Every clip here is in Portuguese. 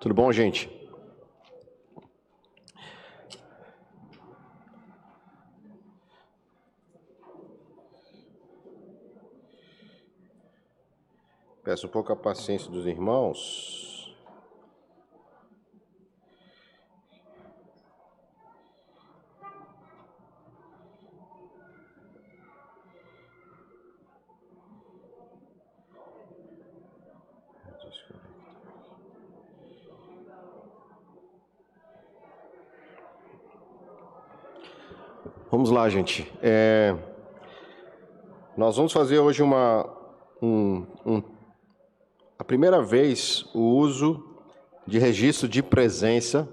Tudo bom, gente? Peço um pouco a paciência dos irmãos. Vamos lá, gente. É... Nós vamos fazer hoje uma, um, um, a primeira vez o uso de registro de presença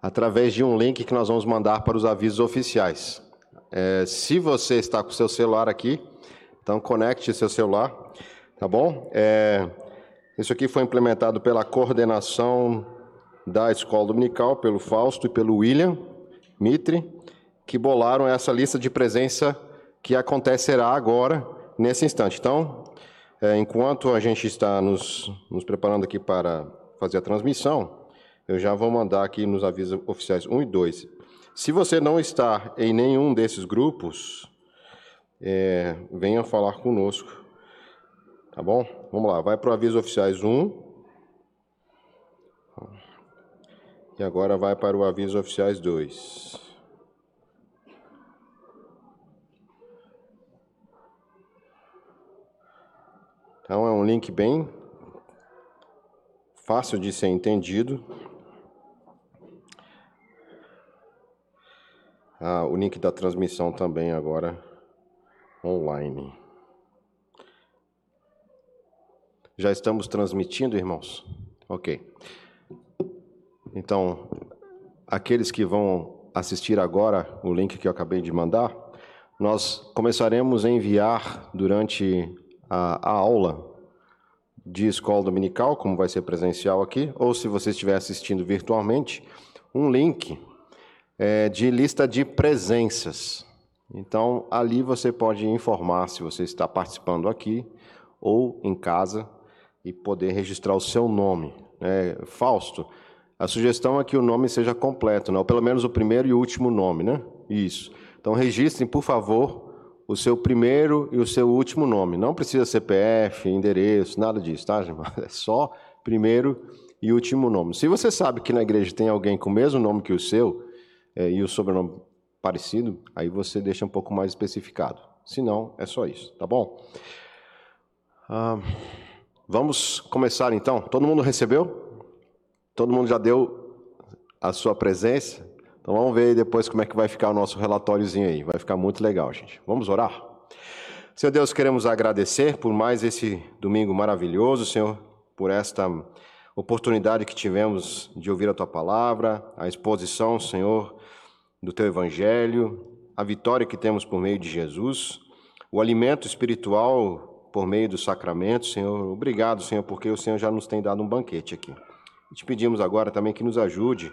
através de um link que nós vamos mandar para os avisos oficiais. É, se você está com seu celular aqui, então conecte seu celular, tá bom? É, isso aqui foi implementado pela coordenação da Escola Dominical, pelo Fausto e pelo William Mitre que bolaram essa lista de presença que acontecerá agora, nesse instante. Então, é, enquanto a gente está nos, nos preparando aqui para fazer a transmissão, eu já vou mandar aqui nos avisos oficiais 1 e 2. Se você não está em nenhum desses grupos, é, venha falar conosco. Tá bom? Vamos lá, vai para o aviso oficiais 1. E agora vai para o aviso oficiais 2. Então é um link bem fácil de ser entendido. Ah, o link da transmissão também agora online. Já estamos transmitindo, irmãos? Ok. Então, aqueles que vão assistir agora o link que eu acabei de mandar, nós começaremos a enviar durante a, a aula de escola dominical, como vai ser presencial aqui, ou se você estiver assistindo virtualmente, um link é, de lista de presenças. Então, ali você pode informar se você está participando aqui ou em casa e poder registrar o seu nome. É, Fausto, a sugestão é que o nome seja completo, né? ou pelo menos o primeiro e último nome, né? Isso. Então, registrem, por favor, o seu primeiro e o seu último nome. Não precisa CPF, endereço, nada disso, tá? É só primeiro e último nome. Se você sabe que na igreja tem alguém com o mesmo nome que o seu é, e o sobrenome parecido, aí você deixa um pouco mais especificado. Se não, é só isso, tá bom? Ah, vamos começar então. Todo mundo recebeu? Todo mundo já deu a sua presença? Então vamos ver depois como é que vai ficar o nosso relatóriozinho aí. Vai ficar muito legal, gente. Vamos orar? Senhor Deus, queremos agradecer por mais esse domingo maravilhoso, Senhor, por esta oportunidade que tivemos de ouvir a tua palavra, a exposição, Senhor, do teu evangelho, a vitória que temos por meio de Jesus, o alimento espiritual por meio do sacramento, Senhor. Obrigado, Senhor, porque o Senhor já nos tem dado um banquete aqui. E te pedimos agora também que nos ajude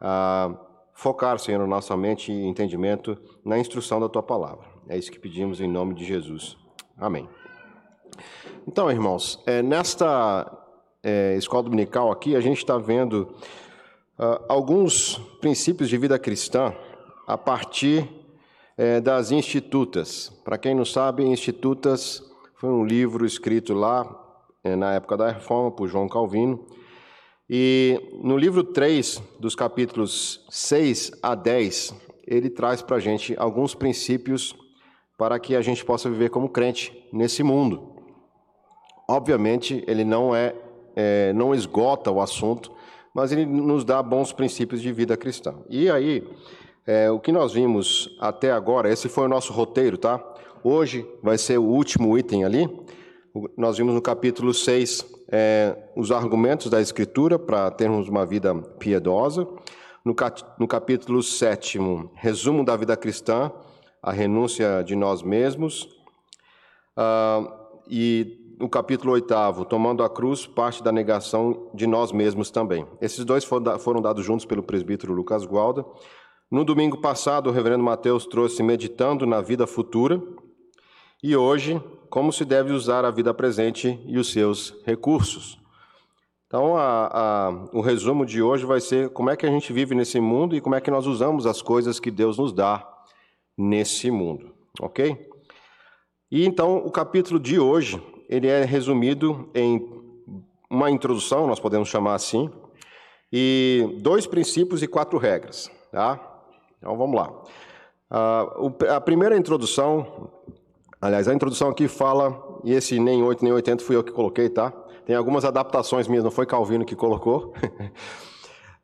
a focar, Senhor, nossa mente e entendimento na instrução da tua palavra. É isso que pedimos em nome de Jesus. Amém. Então, irmãos, é, nesta é, escola dominical aqui, a gente está vendo uh, alguns princípios de vida cristã a partir é, das Institutas. Para quem não sabe, Institutas foi um livro escrito lá é, na época da Reforma por João Calvino e no livro 3, dos capítulos 6 a 10, ele traz para a gente alguns princípios para que a gente possa viver como crente nesse mundo. Obviamente, ele não é, é não esgota o assunto, mas ele nos dá bons princípios de vida cristã. E aí, é, o que nós vimos até agora, esse foi o nosso roteiro, tá? Hoje vai ser o último item ali. Nós vimos no capítulo 6 é, os argumentos da Escritura para termos uma vida piedosa. No, no capítulo 7, resumo da vida cristã, a renúncia de nós mesmos. Ah, e no capítulo 8, tomando a cruz, parte da negação de nós mesmos também. Esses dois foram dados juntos pelo presbítero Lucas Gualda. No domingo passado, o reverendo Mateus trouxe Meditando na Vida Futura. E hoje, como se deve usar a vida presente e os seus recursos. Então, a, a, o resumo de hoje vai ser como é que a gente vive nesse mundo e como é que nós usamos as coisas que Deus nos dá nesse mundo, ok? E então, o capítulo de hoje, ele é resumido em uma introdução, nós podemos chamar assim, e dois princípios e quatro regras, tá? Então, vamos lá. a primeira introdução, aliás, a introdução aqui fala, e esse nem 8 nem 80 fui eu que coloquei, tá? Tem algumas adaptações minhas, não foi Calvino que colocou.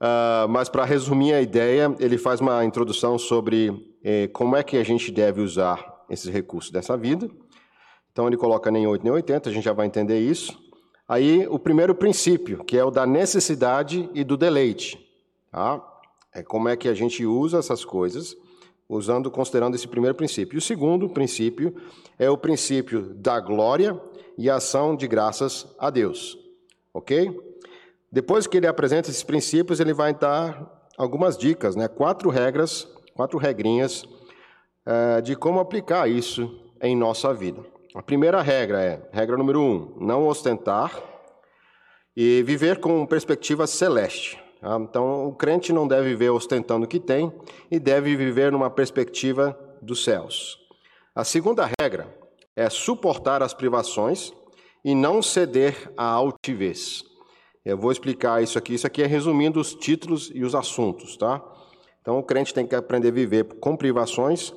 uh, mas para resumir a ideia, ele faz uma introdução sobre eh, como é que a gente deve usar esses recursos dessa vida. Então ele coloca nem 8 nem 80, a gente já vai entender isso. Aí o primeiro princípio, que é o da necessidade e do deleite. Tá? É como é que a gente usa essas coisas, usando, considerando esse primeiro princípio. O segundo princípio é o princípio da glória e ação de graças a Deus. Ok? Depois que ele apresenta esses princípios, ele vai dar algumas dicas, né? quatro regras, quatro regrinhas uh, de como aplicar isso em nossa vida. A primeira regra é, regra número um, não ostentar e viver com perspectiva celeste. Tá? Então, o crente não deve viver ostentando o que tem e deve viver numa perspectiva dos céus. A segunda regra é suportar as privações e não ceder à altivez. Eu vou explicar isso aqui. Isso aqui é resumindo os títulos e os assuntos, tá? Então, o crente tem que aprender a viver com privações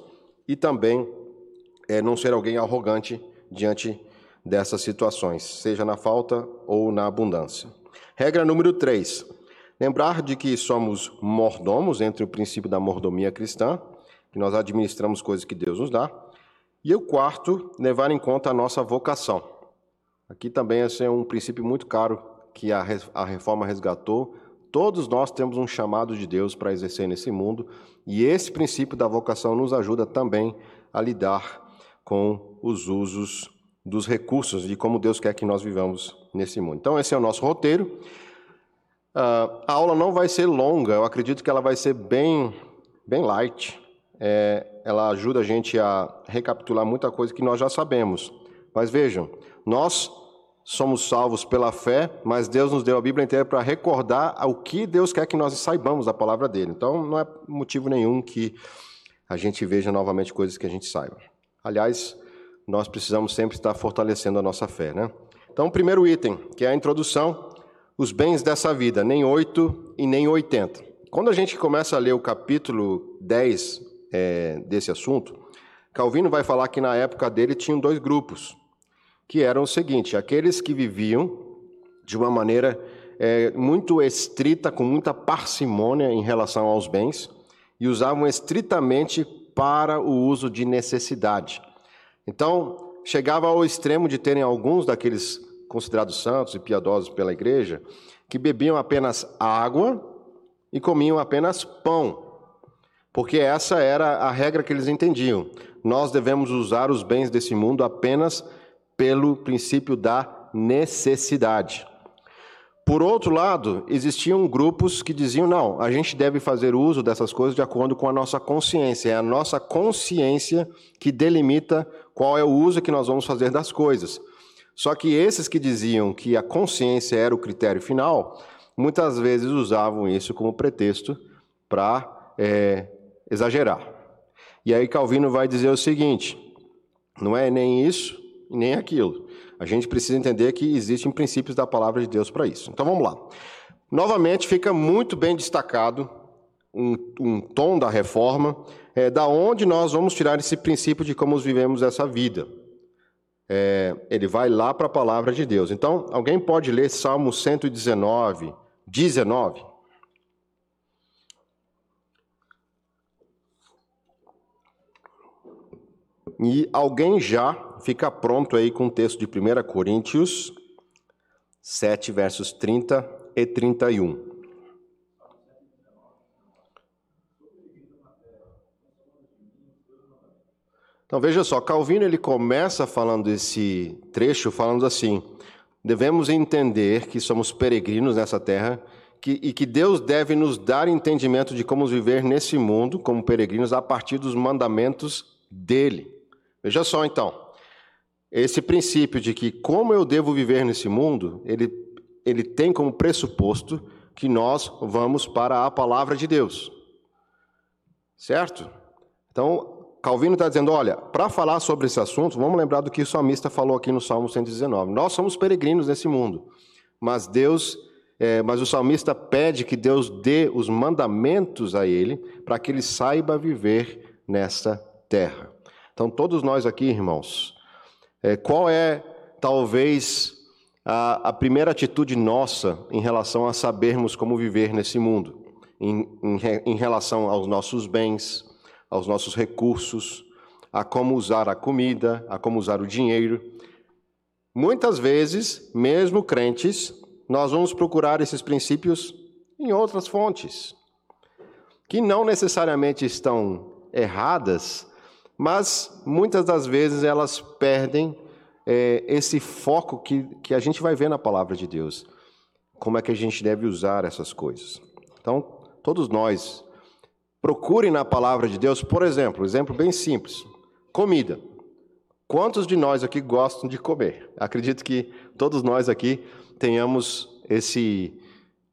e também é, não ser alguém arrogante diante dessas situações, seja na falta ou na abundância. Regra número 3. Lembrar de que somos mordomos entre o princípio da mordomia cristã, que nós administramos coisas que Deus nos dá, e o quarto, levar em conta a nossa vocação. Aqui também esse é um princípio muito caro que a, a reforma resgatou. Todos nós temos um chamado de Deus para exercer nesse mundo, e esse princípio da vocação nos ajuda também a lidar com os usos dos recursos de como Deus quer que nós vivamos nesse mundo. Então, esse é o nosso roteiro. Uh, a aula não vai ser longa, eu acredito que ela vai ser bem, bem light. É, ela ajuda a gente a recapitular muita coisa que nós já sabemos. Mas vejam, nós somos salvos pela fé, mas Deus nos deu a Bíblia inteira para recordar o que Deus quer que nós saibamos da palavra dele. Então, não é motivo nenhum que a gente veja novamente coisas que a gente saiba. Aliás, nós precisamos sempre estar fortalecendo a nossa fé, né? Então, o primeiro item, que é a introdução, os bens dessa vida, nem 8 e nem 80. Quando a gente começa a ler o capítulo 10 é, desse assunto, Calvino vai falar que na época dele tinham dois grupos, que eram o seguinte: aqueles que viviam de uma maneira é, muito estrita, com muita parcimônia em relação aos bens, e usavam estritamente para o uso de necessidade. Então, chegava ao extremo de terem alguns daqueles considerados santos e piedosos pela igreja que bebiam apenas água e comiam apenas pão porque essa era a regra que eles entendiam. Nós devemos usar os bens desse mundo apenas pelo princípio da necessidade. Por outro lado, existiam grupos que diziam: não, a gente deve fazer uso dessas coisas de acordo com a nossa consciência. É a nossa consciência que delimita qual é o uso que nós vamos fazer das coisas. Só que esses que diziam que a consciência era o critério final, muitas vezes usavam isso como pretexto para é, exagerar. E aí Calvino vai dizer o seguinte: não é nem isso nem aquilo. A gente precisa entender que existem princípios da palavra de Deus para isso. Então vamos lá. Novamente fica muito bem destacado um, um tom da reforma, é, da onde nós vamos tirar esse princípio de como vivemos essa vida. É, ele vai lá para a palavra de Deus. Então, alguém pode ler Salmo 119, 19? E alguém já fica pronto aí com o texto de 1 Coríntios 7, versos 30 e 31. Então veja só, Calvino ele começa falando esse trecho falando assim: devemos entender que somos peregrinos nessa terra que, e que Deus deve nos dar entendimento de como viver nesse mundo como peregrinos a partir dos mandamentos dele. Veja só então, esse princípio de que como eu devo viver nesse mundo, ele ele tem como pressuposto que nós vamos para a palavra de Deus. Certo? Então, Calvino está dizendo: olha, para falar sobre esse assunto, vamos lembrar do que o salmista falou aqui no Salmo 119. Nós somos peregrinos nesse mundo, mas Deus, é, mas o salmista pede que Deus dê os mandamentos a ele para que ele saiba viver nessa terra. Então, todos nós aqui, irmãos, é, qual é talvez a, a, primeira atitude nossa em relação a sabermos como viver nesse mundo, em, em, em relação aos nossos bens, aos nossos recursos, a como usar a comida, a como usar o dinheiro. Muitas vezes, mesmo crentes, nós vamos procurar esses princípios em outras fontes, que não necessariamente estão erradas, mas muitas das vezes elas perdem é, esse foco que, que a gente vai ver na palavra de Deus. Como é que a gente deve usar essas coisas. Então, todos nós Procure na palavra de Deus, por exemplo, exemplo bem simples: comida. Quantos de nós aqui gostam de comer? Acredito que todos nós aqui tenhamos esse,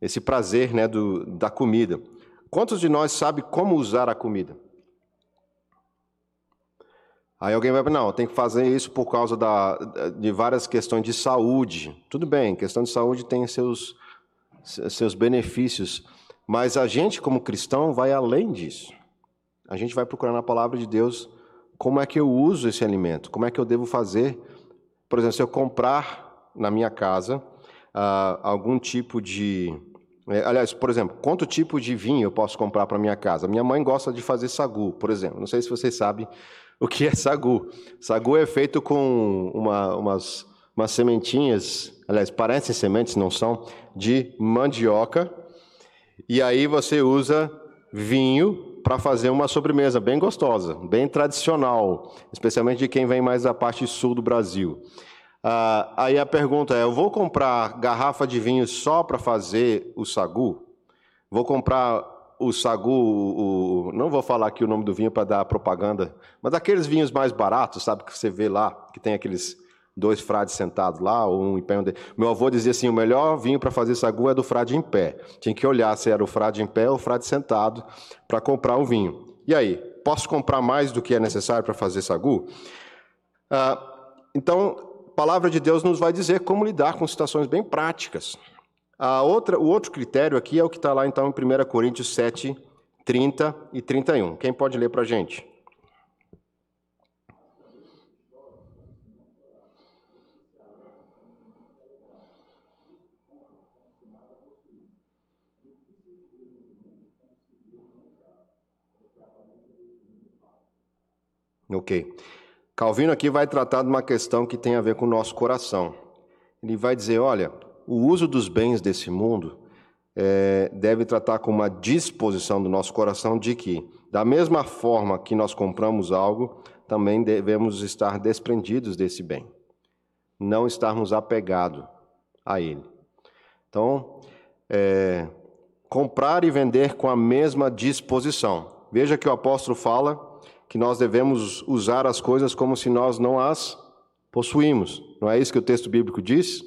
esse prazer né, do, da comida. Quantos de nós sabe como usar a comida? Aí alguém vai não, tem que fazer isso por causa da, de várias questões de saúde. Tudo bem, questão de saúde tem seus, seus benefícios, mas a gente, como cristão, vai além disso. A gente vai procurar na palavra de Deus como é que eu uso esse alimento, como é que eu devo fazer. Por exemplo, se eu comprar na minha casa uh, algum tipo de. É, aliás, por exemplo, quanto tipo de vinho eu posso comprar para minha casa? Minha mãe gosta de fazer sagu, por exemplo. Não sei se vocês sabem o que é sagu. Sagu é feito com uma, umas, umas sementinhas, aliás, parecem sementes, não são, de mandioca e aí você usa vinho para fazer uma sobremesa bem gostosa, bem tradicional, especialmente de quem vem mais da parte sul do Brasil. Ah, aí a pergunta é: eu vou comprar garrafa de vinho só para fazer o sagu? Vou comprar o sagu, o, não vou falar aqui o nome do vinho para dar propaganda, mas aqueles vinhos mais baratos, sabe, que você vê lá, que tem aqueles dois frades sentados lá, ou um em pé. Meu avô dizia assim: o melhor vinho para fazer sagu é do frade em pé. Tinha que olhar se era o frade em pé ou o frade sentado para comprar o vinho. E aí, posso comprar mais do que é necessário para fazer sagu? Ah, então, a palavra de Deus nos vai dizer como lidar com situações bem práticas. A outra, o outro critério aqui é o que está lá então em 1 Coríntios 7, 30 e 31. Quem pode ler para a gente? Ok. Calvino aqui vai tratar de uma questão que tem a ver com o nosso coração. Ele vai dizer: olha, o uso dos bens desse mundo é, deve tratar com uma disposição do nosso coração de que, da mesma forma que nós compramos algo, também devemos estar desprendidos desse bem, não estarmos apegados a ele. Então, é, comprar e vender com a mesma disposição. Veja que o apóstolo fala que nós devemos usar as coisas como se nós não as possuímos. Não é isso que o texto bíblico diz?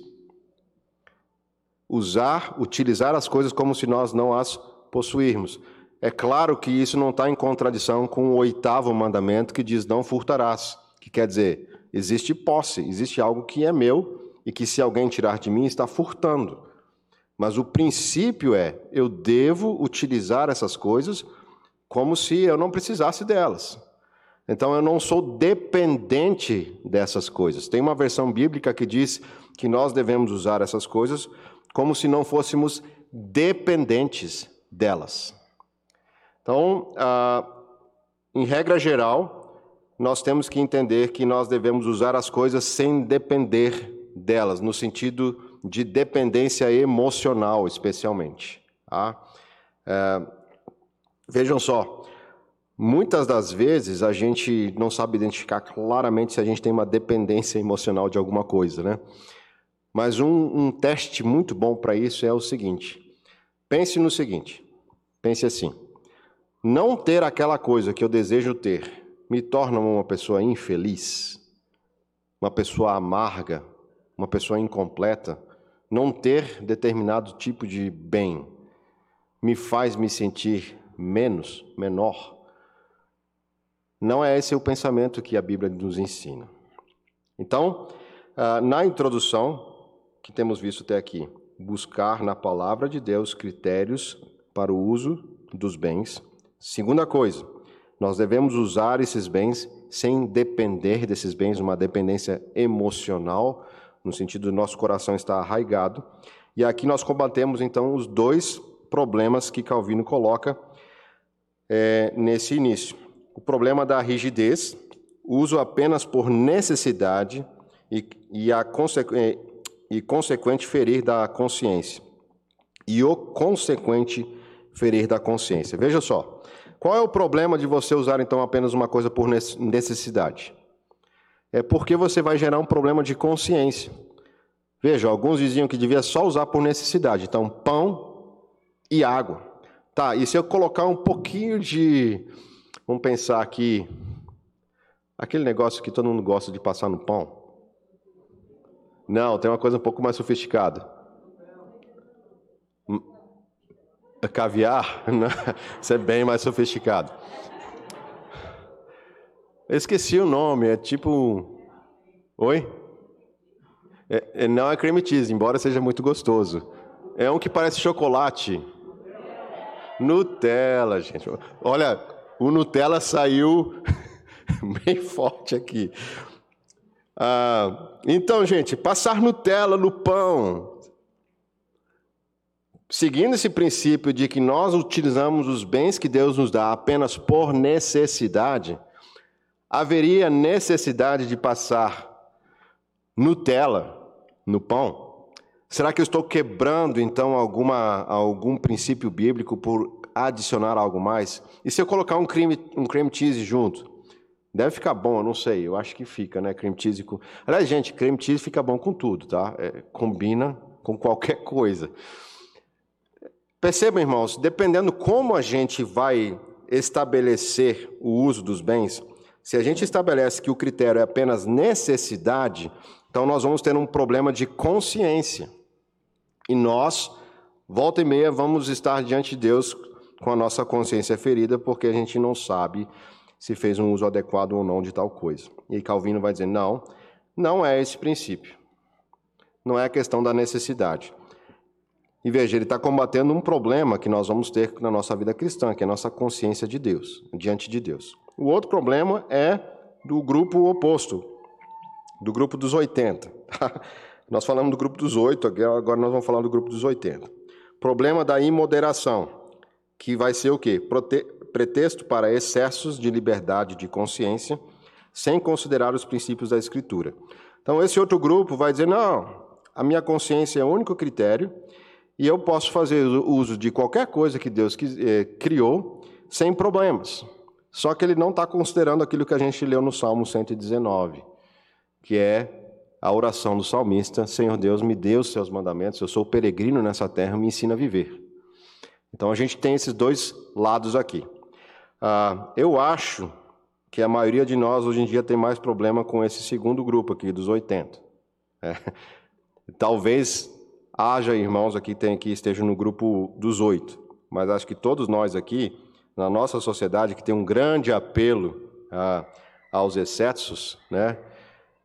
Usar, utilizar as coisas como se nós não as possuirmos. É claro que isso não está em contradição com o oitavo mandamento que diz: não furtarás. Que quer dizer, existe posse, existe algo que é meu e que se alguém tirar de mim está furtando. Mas o princípio é: eu devo utilizar essas coisas como se eu não precisasse delas. Então eu não sou dependente dessas coisas. Tem uma versão bíblica que diz que nós devemos usar essas coisas como se não fôssemos dependentes delas. Então, ah, em regra geral, nós temos que entender que nós devemos usar as coisas sem depender delas, no sentido de dependência emocional, especialmente. Tá? É, vejam só, Muitas das vezes a gente não sabe identificar claramente se a gente tem uma dependência emocional de alguma coisa, né? Mas um, um teste muito bom para isso é o seguinte: pense no seguinte, pense assim: não ter aquela coisa que eu desejo ter me torna uma pessoa infeliz, uma pessoa amarga, uma pessoa incompleta. não ter determinado tipo de bem me faz me sentir menos, menor. Não é esse o pensamento que a Bíblia nos ensina. Então, ah, na introdução que temos visto até aqui, buscar na palavra de Deus critérios para o uso dos bens. Segunda coisa, nós devemos usar esses bens sem depender desses bens, uma dependência emocional, no sentido do nosso coração estar arraigado. E aqui nós combatemos então os dois problemas que Calvino coloca é, nesse início. O problema da rigidez, uso apenas por necessidade e, e, a consequ, e consequente ferir da consciência. E o consequente ferir da consciência. Veja só. Qual é o problema de você usar então apenas uma coisa por necessidade? É porque você vai gerar um problema de consciência. Veja, alguns diziam que devia só usar por necessidade. Então, pão e água. Tá, e se eu colocar um pouquinho de. Vamos pensar aqui. Aquele negócio que todo mundo gosta de passar no pão. Não, tem uma coisa um pouco mais sofisticada. Caviar? Não, isso é bem mais sofisticado. Eu esqueci o nome, é tipo. Oi? É, é, não é cream cheese, embora seja muito gostoso. É um que parece chocolate. Nutella, gente. Olha, o Nutella saiu bem forte aqui. Ah, então, gente, passar Nutella no pão Seguindo esse princípio de que nós utilizamos os bens que Deus nos dá apenas por necessidade, haveria necessidade de passar Nutella no pão? Será que eu estou quebrando então alguma, algum princípio bíblico por adicionar algo mais? E se eu colocar um cream, um cream cheese junto? Deve ficar bom, eu não sei, eu acho que fica, né? Cream cheese com. Aliás, gente, cream cheese fica bom com tudo, tá? É, combina com qualquer coisa. Percebam, irmãos, dependendo como a gente vai estabelecer o uso dos bens, se a gente estabelece que o critério é apenas necessidade, então nós vamos ter um problema de consciência. E nós, volta e meia, vamos estar diante de Deus com a nossa consciência ferida, porque a gente não sabe se fez um uso adequado ou não de tal coisa. E Calvino vai dizer: não, não é esse princípio. Não é a questão da necessidade. E veja, ele está combatendo um problema que nós vamos ter na nossa vida cristã, que é a nossa consciência de Deus, diante de Deus. O outro problema é do grupo oposto, do grupo dos 80. nós falamos do grupo dos 8, agora nós vamos falar do grupo dos 80. Problema da imoderação, que vai ser o quê? Prote pretexto para excessos de liberdade de consciência, sem considerar os princípios da Escritura. Então, esse outro grupo vai dizer: não, a minha consciência é o único critério e eu posso fazer uso de qualquer coisa que Deus eh, criou sem problemas. Só que ele não está considerando aquilo que a gente leu no Salmo 119, que é a oração do salmista: Senhor Deus, me dê os seus mandamentos, eu sou peregrino nessa terra, me ensina a viver. Então a gente tem esses dois lados aqui. Ah, eu acho que a maioria de nós hoje em dia tem mais problema com esse segundo grupo aqui, dos 80. É. Talvez haja irmãos aqui tem, que estejam no grupo dos oito, mas acho que todos nós aqui, na nossa sociedade, que tem um grande apelo a, aos excessos, né?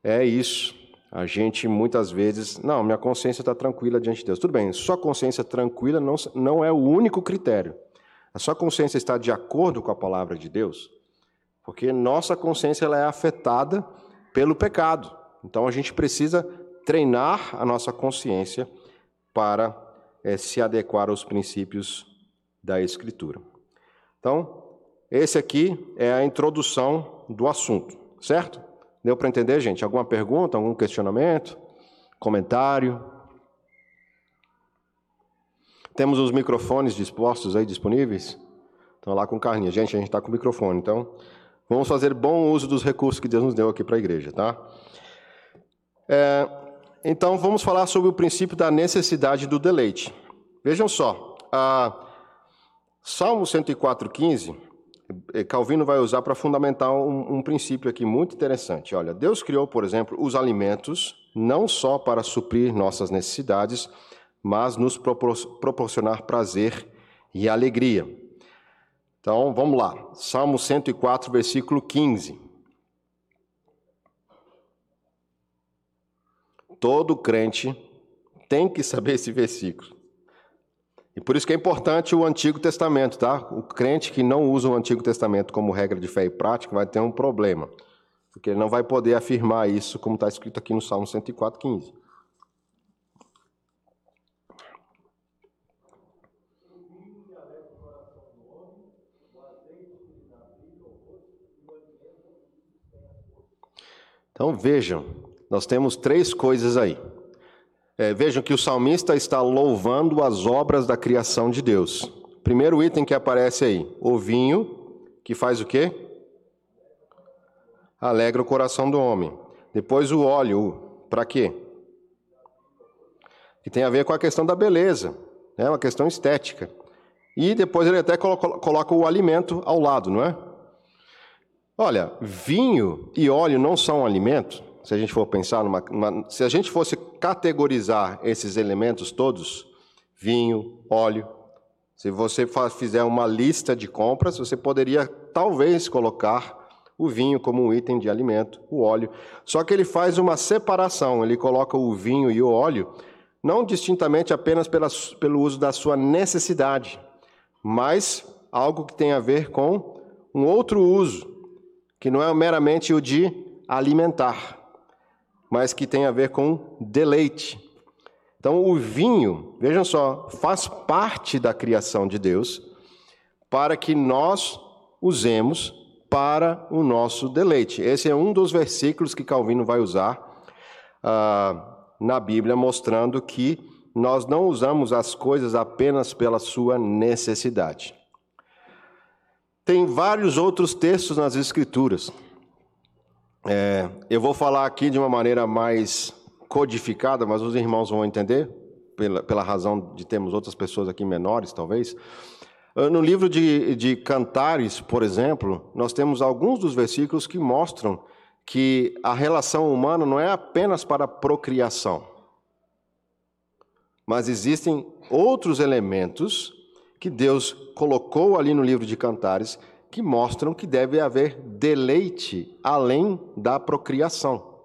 É isso. A gente muitas vezes, não, minha consciência está tranquila diante de Deus. Tudo bem, sua consciência tranquila não, não é o único critério. A sua consciência está de acordo com a palavra de Deus? Porque nossa consciência ela é afetada pelo pecado. Então a gente precisa treinar a nossa consciência para é, se adequar aos princípios da Escritura. Então, esse aqui é a introdução do assunto, certo? Deu para entender, gente? Alguma pergunta, algum questionamento, comentário? Temos os microfones dispostos aí, disponíveis? Estão lá com carninha. Gente, a gente está com o microfone, então vamos fazer bom uso dos recursos que Deus nos deu aqui para a igreja, tá? É, então, vamos falar sobre o princípio da necessidade do deleite. Vejam só, a Salmo 104,15, eh, Calvino vai usar para fundamentar um, um, princípio aqui muito interessante. Olha, Deus criou, por exemplo, os alimentos não só para suprir nossas necessidades, mas nos proporcionar prazer e alegria. Então, vamos lá. Salmo 104, versículo 15. Todo crente tem que saber esse versículo. E por isso que é importante o Antigo Testamento, tá? O crente que não usa o Antigo Testamento como regra de fé e prática vai ter um problema, porque ele não vai poder afirmar isso como está escrito aqui no Salmo 104, 15. Então vejam, nós temos três coisas aí. É, vejam que o salmista está louvando as obras da criação de Deus. Primeiro item que aparece aí, o vinho, que faz o quê? Alegra o coração do homem. Depois o óleo, para quê? Que tem a ver com a questão da beleza, é né? uma questão estética. E depois ele até coloca o alimento ao lado, não é? Olha, vinho e óleo não são alimentos? Se a gente for pensar numa, numa, se a gente fosse categorizar esses elementos todos, vinho, óleo, se você fizer uma lista de compras, você poderia talvez colocar o vinho como um item de alimento, o óleo. Só que ele faz uma separação, ele coloca o vinho e o óleo não distintamente apenas pela, pelo uso da sua necessidade, mas algo que tem a ver com um outro uso, que não é meramente o de alimentar mas que tem a ver com deleite. Então, o vinho, vejam só, faz parte da criação de Deus para que nós usemos para o nosso deleite. Esse é um dos versículos que Calvino vai usar ah, na Bíblia, mostrando que nós não usamos as coisas apenas pela sua necessidade. Tem vários outros textos nas Escrituras é, eu vou falar aqui de uma maneira mais codificada, mas os irmãos vão entender, pela, pela razão de termos outras pessoas aqui menores, talvez. Ah, no livro de, de Cantares, por exemplo, nós temos alguns dos versículos que mostram que a relação humana não é apenas para procriação, mas existem outros elementos que Deus colocou ali no livro de Cantares que mostram que deve haver deleite além da procriação.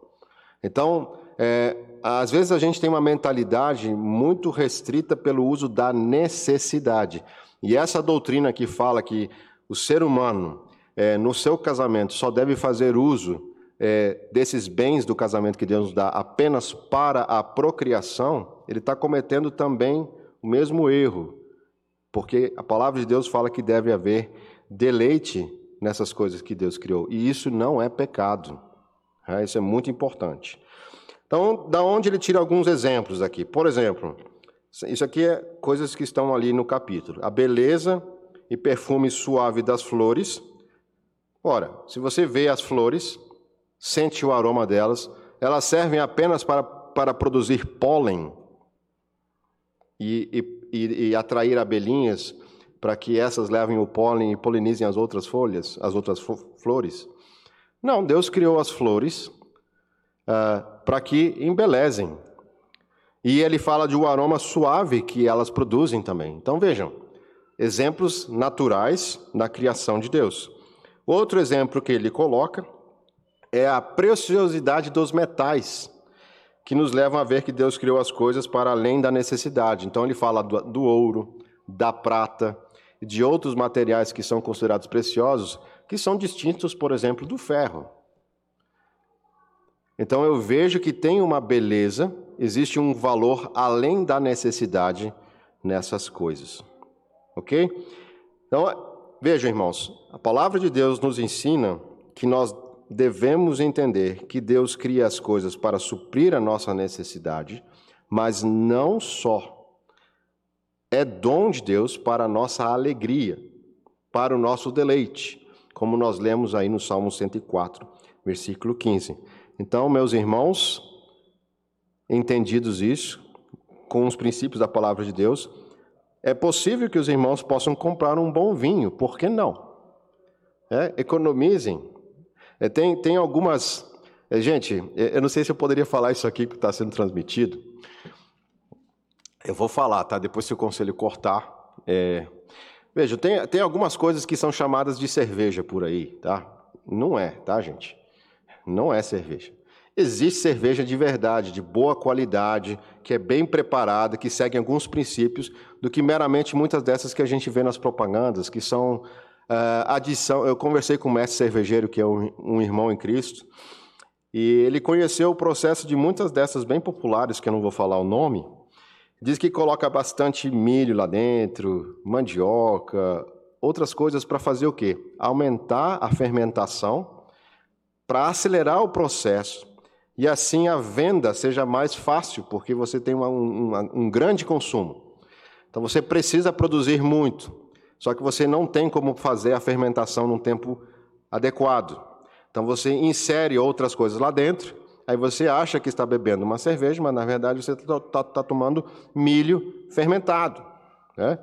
Então, é, às vezes a gente tem uma mentalidade muito restrita pelo uso da necessidade. E essa doutrina que fala que o ser humano, é, no seu casamento, só deve fazer uso é, desses bens do casamento que Deus nos dá apenas para a procriação, ele está cometendo também o mesmo erro. Porque a palavra de Deus fala que deve haver deleite nessas coisas que Deus criou. E isso não é pecado. É, isso é muito importante. Então, da onde ele tira alguns exemplos aqui? Por exemplo, isso aqui é coisas que estão ali no capítulo. A beleza e perfume suave das flores. Ora, se você vê as flores, sente o aroma delas, elas servem apenas para, para produzir pólen e, e, e atrair abelhinhas para que essas levem o pólen e polinizem as outras folhas, as outras flores. Não, Deus criou as flores uh, para que embelezem. E ele fala de um aroma suave que elas produzem também. Então vejam, exemplos naturais da criação de Deus. Outro exemplo que ele coloca é a preciosidade dos metais, que nos levam a ver que Deus criou as coisas para além da necessidade. Então ele fala do, do ouro, da prata, de outros materiais que são considerados preciosos, que são distintos, por exemplo, do ferro. Então eu vejo que tem uma beleza, existe um valor além da necessidade nessas coisas. Ok? Então, vejam, irmãos, a palavra de Deus nos ensina que nós devemos entender que Deus cria as coisas para suprir a nossa necessidade, mas não só é dom de Deus para a nossa alegria, para o nosso deleite, como nós lemos aí no Salmo 104, versículo 15. Então, meus irmãos, entendidos isso, com os princípios da palavra de Deus, é possível que os irmãos possam comprar um bom vinho, por que não? É, economizem. É, tem, tem algumas É, gente, eu não sei se eu poderia falar isso aqui que está sendo transmitido. Eu vou falar, tá? Depois, se o conselho cortar. É... Veja, tem, tem algumas coisas que são chamadas de cerveja por aí, tá? Não é, tá, gente? Não é cerveja. Existe cerveja de verdade, de boa qualidade, que é bem preparada, que segue alguns princípios, do que meramente muitas dessas que a gente vê nas propagandas, que são uh, adição. Eu conversei com o mestre cervejeiro, que é um, um irmão em Cristo, e ele conheceu o processo de muitas dessas bem populares, que eu não vou falar o nome. Diz que coloca bastante milho lá dentro, mandioca, outras coisas para fazer o quê? Aumentar a fermentação, para acelerar o processo e assim a venda seja mais fácil, porque você tem uma, um, um grande consumo. Então você precisa produzir muito, só que você não tem como fazer a fermentação num tempo adequado. Então você insere outras coisas lá dentro, aí você acha que está bebendo uma cerveja, mas na verdade você está tá, tá tomando milho fermentado. Né?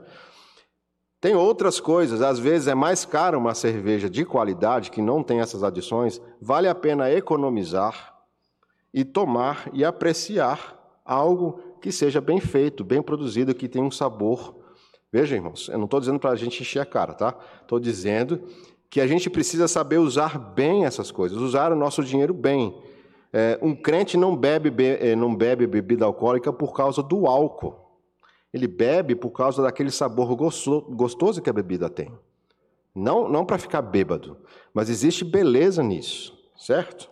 Tem outras coisas, às vezes é mais caro uma cerveja de qualidade que não tem essas adições, vale a pena economizar e tomar e apreciar algo que seja bem feito, bem produzido, que tenha um sabor. Veja, irmãos, eu não estou dizendo para a gente encher a cara, tá? Estou dizendo que a gente precisa saber usar bem essas coisas, usar o nosso dinheiro bem. É, um crente não bebe, be, é, não bebe bebida alcoólica por causa do álcool. Ele bebe por causa daquele sabor gostoso que a bebida tem. Não, não para ficar bêbado, mas existe beleza nisso, certo?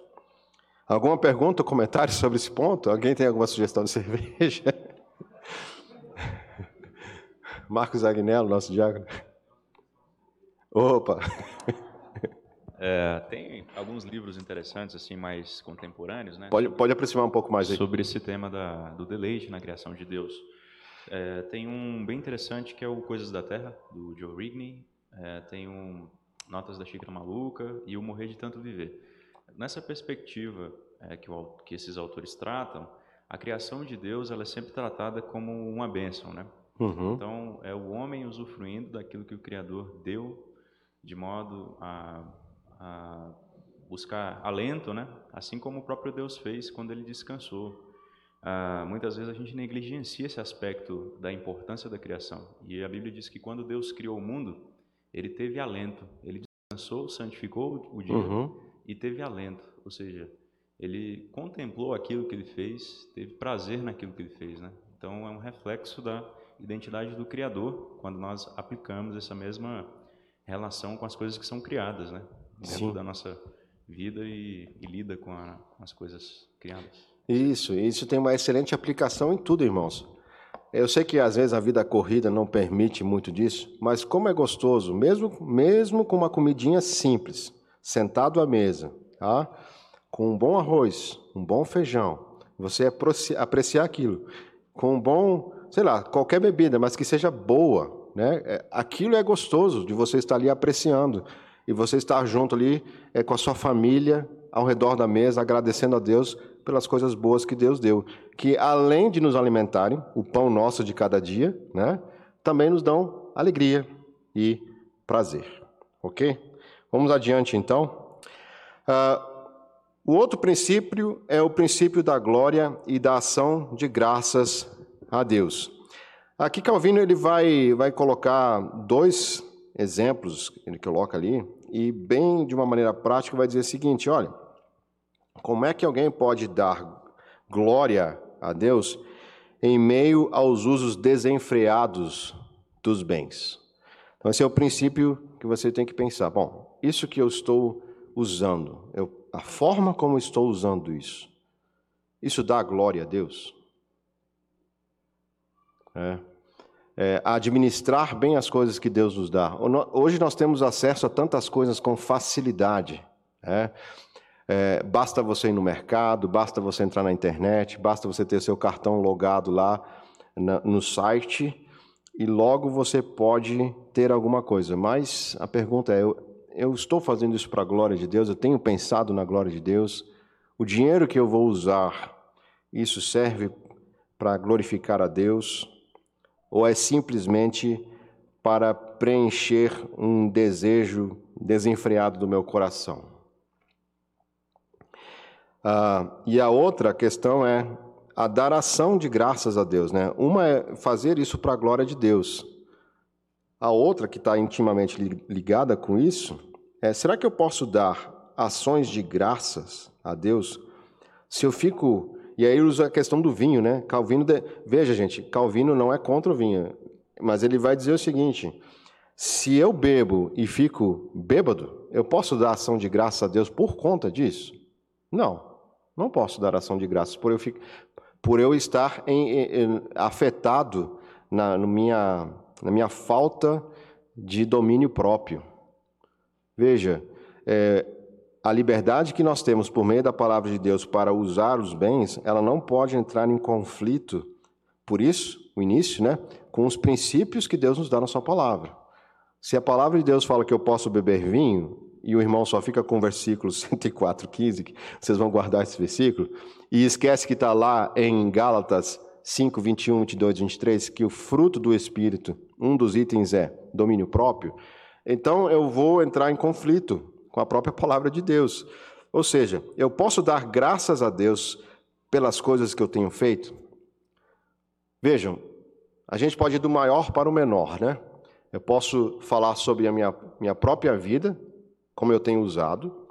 Alguma pergunta ou comentário sobre esse ponto? Alguém tem alguma sugestão de cerveja? Marcos Agnello, nosso diácono. Opa! É, tem alguns livros interessantes, assim, mais contemporâneos, né? Pode, pode aproximar um pouco mais aí. Sobre esse tema da, do deleite na criação de Deus. É, tem um bem interessante que é o Coisas da Terra, do Joe Rigney. É, tem um Notas da Xícara Maluca e o Morrer de Tanto Viver. Nessa perspectiva é, que, o, que, esses autores tratam, a criação de Deus ela é sempre tratada como uma bênção, né? Uhum. Então, é o homem usufruindo daquilo que o Criador deu, de modo a, a buscar alento, né? Assim como o próprio Deus fez quando ele descansou. Ah, muitas vezes a gente negligencia esse aspecto da importância da criação. E a Bíblia diz que quando Deus criou o mundo, ele teve alento. Ele descansou, santificou o dia uhum e teve alento, ou seja, ele contemplou aquilo que ele fez, teve prazer naquilo que ele fez, né? Então é um reflexo da identidade do Criador quando nós aplicamos essa mesma relação com as coisas que são criadas, né? Dentro Sim. da nossa vida e, e lida com, a, com as coisas criadas. Isso, isso tem uma excelente aplicação em tudo, irmãos. Eu sei que às vezes a vida corrida não permite muito disso, mas como é gostoso, mesmo, mesmo com uma comidinha simples, sentado à mesa, tá? com um bom arroz, um bom feijão, você apreciar aquilo, com um bom, sei lá, qualquer bebida, mas que seja boa, né? É, aquilo é gostoso de você estar ali apreciando e você estar junto ali é, com a sua família ao redor da mesa, agradecendo a Deus pelas coisas boas que Deus deu, que além de nos alimentarem, o pão nosso de cada dia, né? Também nos dão alegria e prazer, ok? Vamos adiante então. Uh, o outro princípio é o princípio da glória e da ação de graças a Deus. Aqui Calvino ele vai, vai colocar dois exemplos, ele coloca ali, e bem de uma maneira prática vai dizer o seguinte: olha, como é que alguém pode dar glória a Deus em meio aos usos desenfreados dos bens? Então, esse é o princípio que você tem que pensar. Bom, isso que eu estou usando, eu, a forma como estou usando isso, isso dá glória a Deus? É. É, administrar bem as coisas que Deus nos dá. Hoje nós temos acesso a tantas coisas com facilidade. É? É, basta você ir no mercado, basta você entrar na internet, basta você ter seu cartão logado lá na, no site e logo você pode ter alguma coisa. Mas a pergunta é: eu, eu estou fazendo isso para a glória de Deus, eu tenho pensado na glória de Deus. O dinheiro que eu vou usar, isso serve para glorificar a Deus? Ou é simplesmente para preencher um desejo desenfreado do meu coração? Ah, e a outra questão é a dar ação de graças a Deus. Né? Uma é fazer isso para a glória de Deus. A outra, que está intimamente ligada com isso, é: será que eu posso dar ações de graças a Deus se eu fico. E aí usa a questão do vinho, né? Calvino. De... Veja, gente, Calvino não é contra o vinho, mas ele vai dizer o seguinte: se eu bebo e fico bêbado, eu posso dar ação de graça a Deus por conta disso? Não, não posso dar ação de graças por eu, ficar, por eu estar em, em, afetado na, minha, na minha falta de domínio próprio. Veja, é, a liberdade que nós temos por meio da palavra de Deus para usar os bens, ela não pode entrar em conflito, por isso, o início, né, com os princípios que Deus nos dá na sua palavra. Se a palavra de Deus fala que eu posso beber vinho, e o irmão só fica com o versículo 104, 15, vocês vão guardar esse versículo, e esquece que está lá em Gálatas 5, 21, 22, 23, que o fruto do Espírito, um dos itens é domínio próprio, então eu vou entrar em conflito com a própria palavra de Deus. Ou seja, eu posso dar graças a Deus pelas coisas que eu tenho feito? Vejam, a gente pode ir do maior para o menor, né? Eu posso falar sobre a minha, minha própria vida, como eu tenho usado.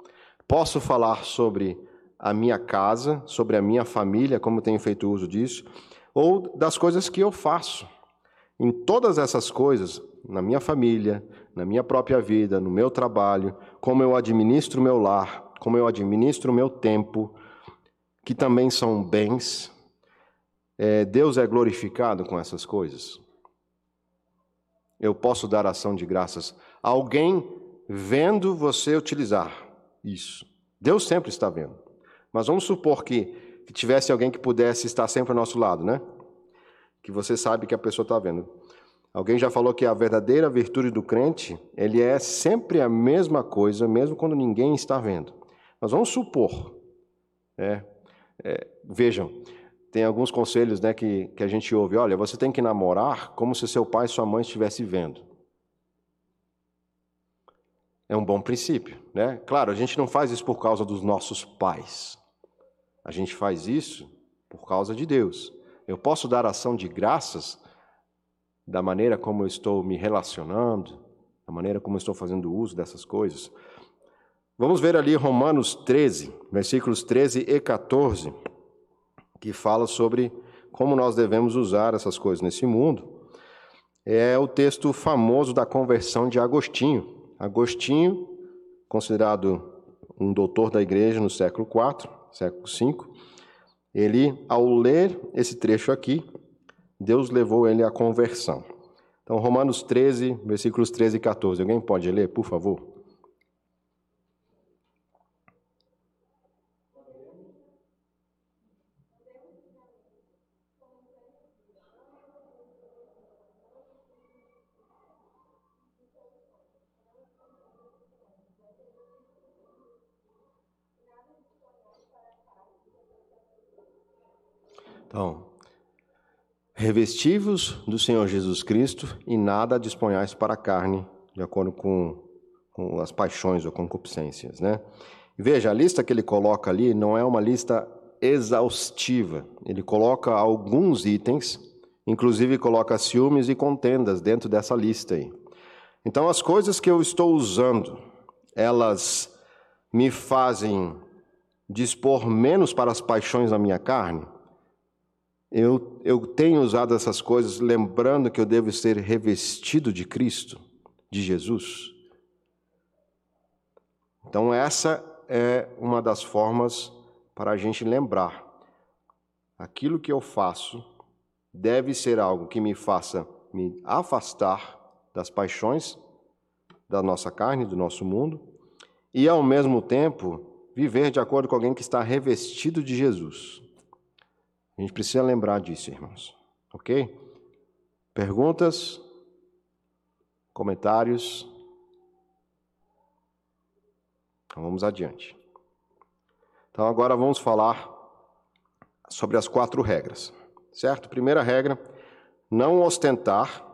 Posso falar sobre a minha casa, sobre a minha família, como eu tenho feito uso disso. Ou das coisas que eu faço. Em todas essas coisas, na minha família, na minha própria vida, no meu trabalho, como eu administro o meu lar, como eu administro o meu tempo, que também são bens, é, Deus é glorificado com essas coisas. Eu posso dar ação de graças a alguém vendo você utilizar isso. Deus sempre está vendo. Mas vamos supor que, que tivesse alguém que pudesse estar sempre ao nosso lado, né? Que você sabe que a pessoa está vendo. Alguém já falou que a verdadeira virtude do crente, ele é sempre a mesma coisa, mesmo quando ninguém está vendo. Mas vamos supor, né? É, vejam, tem alguns conselhos né, que, que a gente ouve. Olha, você tem que namorar como se seu pai e sua mãe estivessem vendo. É um bom princípio, né? Claro, a gente não faz isso por causa dos nossos pais. A gente faz isso por causa de Deus. Eu posso dar ação de graças da maneira como eu estou me relacionando, da maneira como eu estou fazendo uso dessas coisas. Vamos ver ali Romanos 13, versículos 13 e 14 que fala sobre como nós devemos usar essas coisas nesse mundo, é o texto famoso da conversão de Agostinho. Agostinho, considerado um doutor da igreja no século IV, século V, ele, ao ler esse trecho aqui, Deus levou ele à conversão. Então, Romanos 13, versículos 13 e 14. Alguém pode ler, por favor? Então, revestivos do Senhor Jesus Cristo e nada disponhais para a carne, de acordo com, com as paixões ou concupiscências, né? Veja, a lista que ele coloca ali não é uma lista exaustiva. Ele coloca alguns itens, inclusive coloca ciúmes e contendas dentro dessa lista aí. Então, as coisas que eu estou usando, elas me fazem dispor menos para as paixões da minha carne? Eu, eu tenho usado essas coisas lembrando que eu devo ser revestido de Cristo, de Jesus. Então, essa é uma das formas para a gente lembrar. Aquilo que eu faço deve ser algo que me faça me afastar das paixões da nossa carne, do nosso mundo, e ao mesmo tempo viver de acordo com alguém que está revestido de Jesus. A gente precisa lembrar disso, irmãos. Ok? Perguntas? Comentários? Então vamos adiante. Então agora vamos falar sobre as quatro regras, certo? Primeira regra: não ostentar.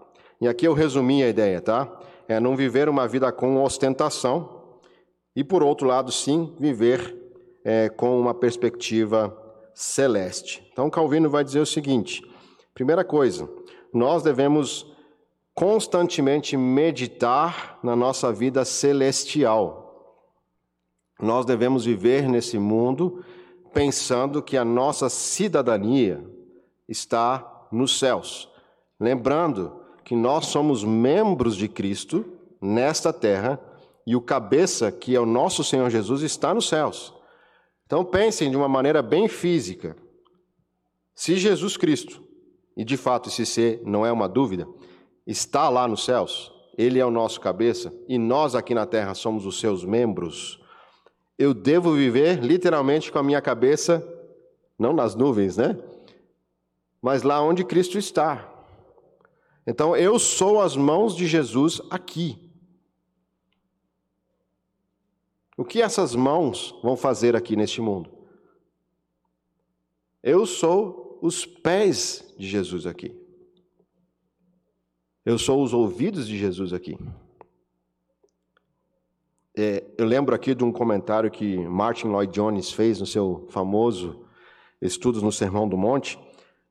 E aqui eu resumi a ideia, tá? É não viver uma vida com ostentação. E por outro lado, sim, viver é, com uma perspectiva celeste. Então, Calvino vai dizer o seguinte: primeira coisa, nós devemos constantemente meditar na nossa vida celestial. Nós devemos viver nesse mundo pensando que a nossa cidadania está nos céus. Lembrando que nós somos membros de Cristo nesta terra e o cabeça, que é o nosso Senhor Jesus, está nos céus. Então pensem de uma maneira bem física. Se Jesus Cristo, e de fato esse ser não é uma dúvida, está lá nos céus, ele é o nosso cabeça e nós aqui na terra somos os seus membros, eu devo viver literalmente com a minha cabeça, não nas nuvens, né? Mas lá onde Cristo está. Então eu sou as mãos de Jesus aqui. O que essas mãos vão fazer aqui neste mundo? Eu sou os pés de Jesus aqui. Eu sou os ouvidos de Jesus aqui. É, eu lembro aqui de um comentário que Martin Lloyd Jones fez no seu famoso Estudos no Sermão do Monte,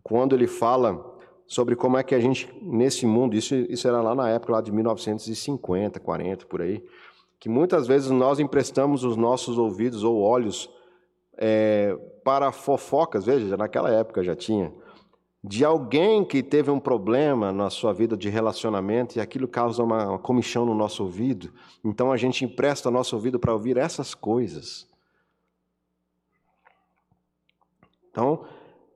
quando ele fala sobre como é que a gente, nesse mundo, isso, isso era lá na época lá de 1950, 40, por aí, que muitas vezes nós emprestamos os nossos ouvidos ou olhos é, para fofocas, veja, naquela época já tinha, de alguém que teve um problema na sua vida de relacionamento e aquilo causa uma, uma comichão no nosso ouvido, então a gente empresta nosso ouvido para ouvir essas coisas. Então,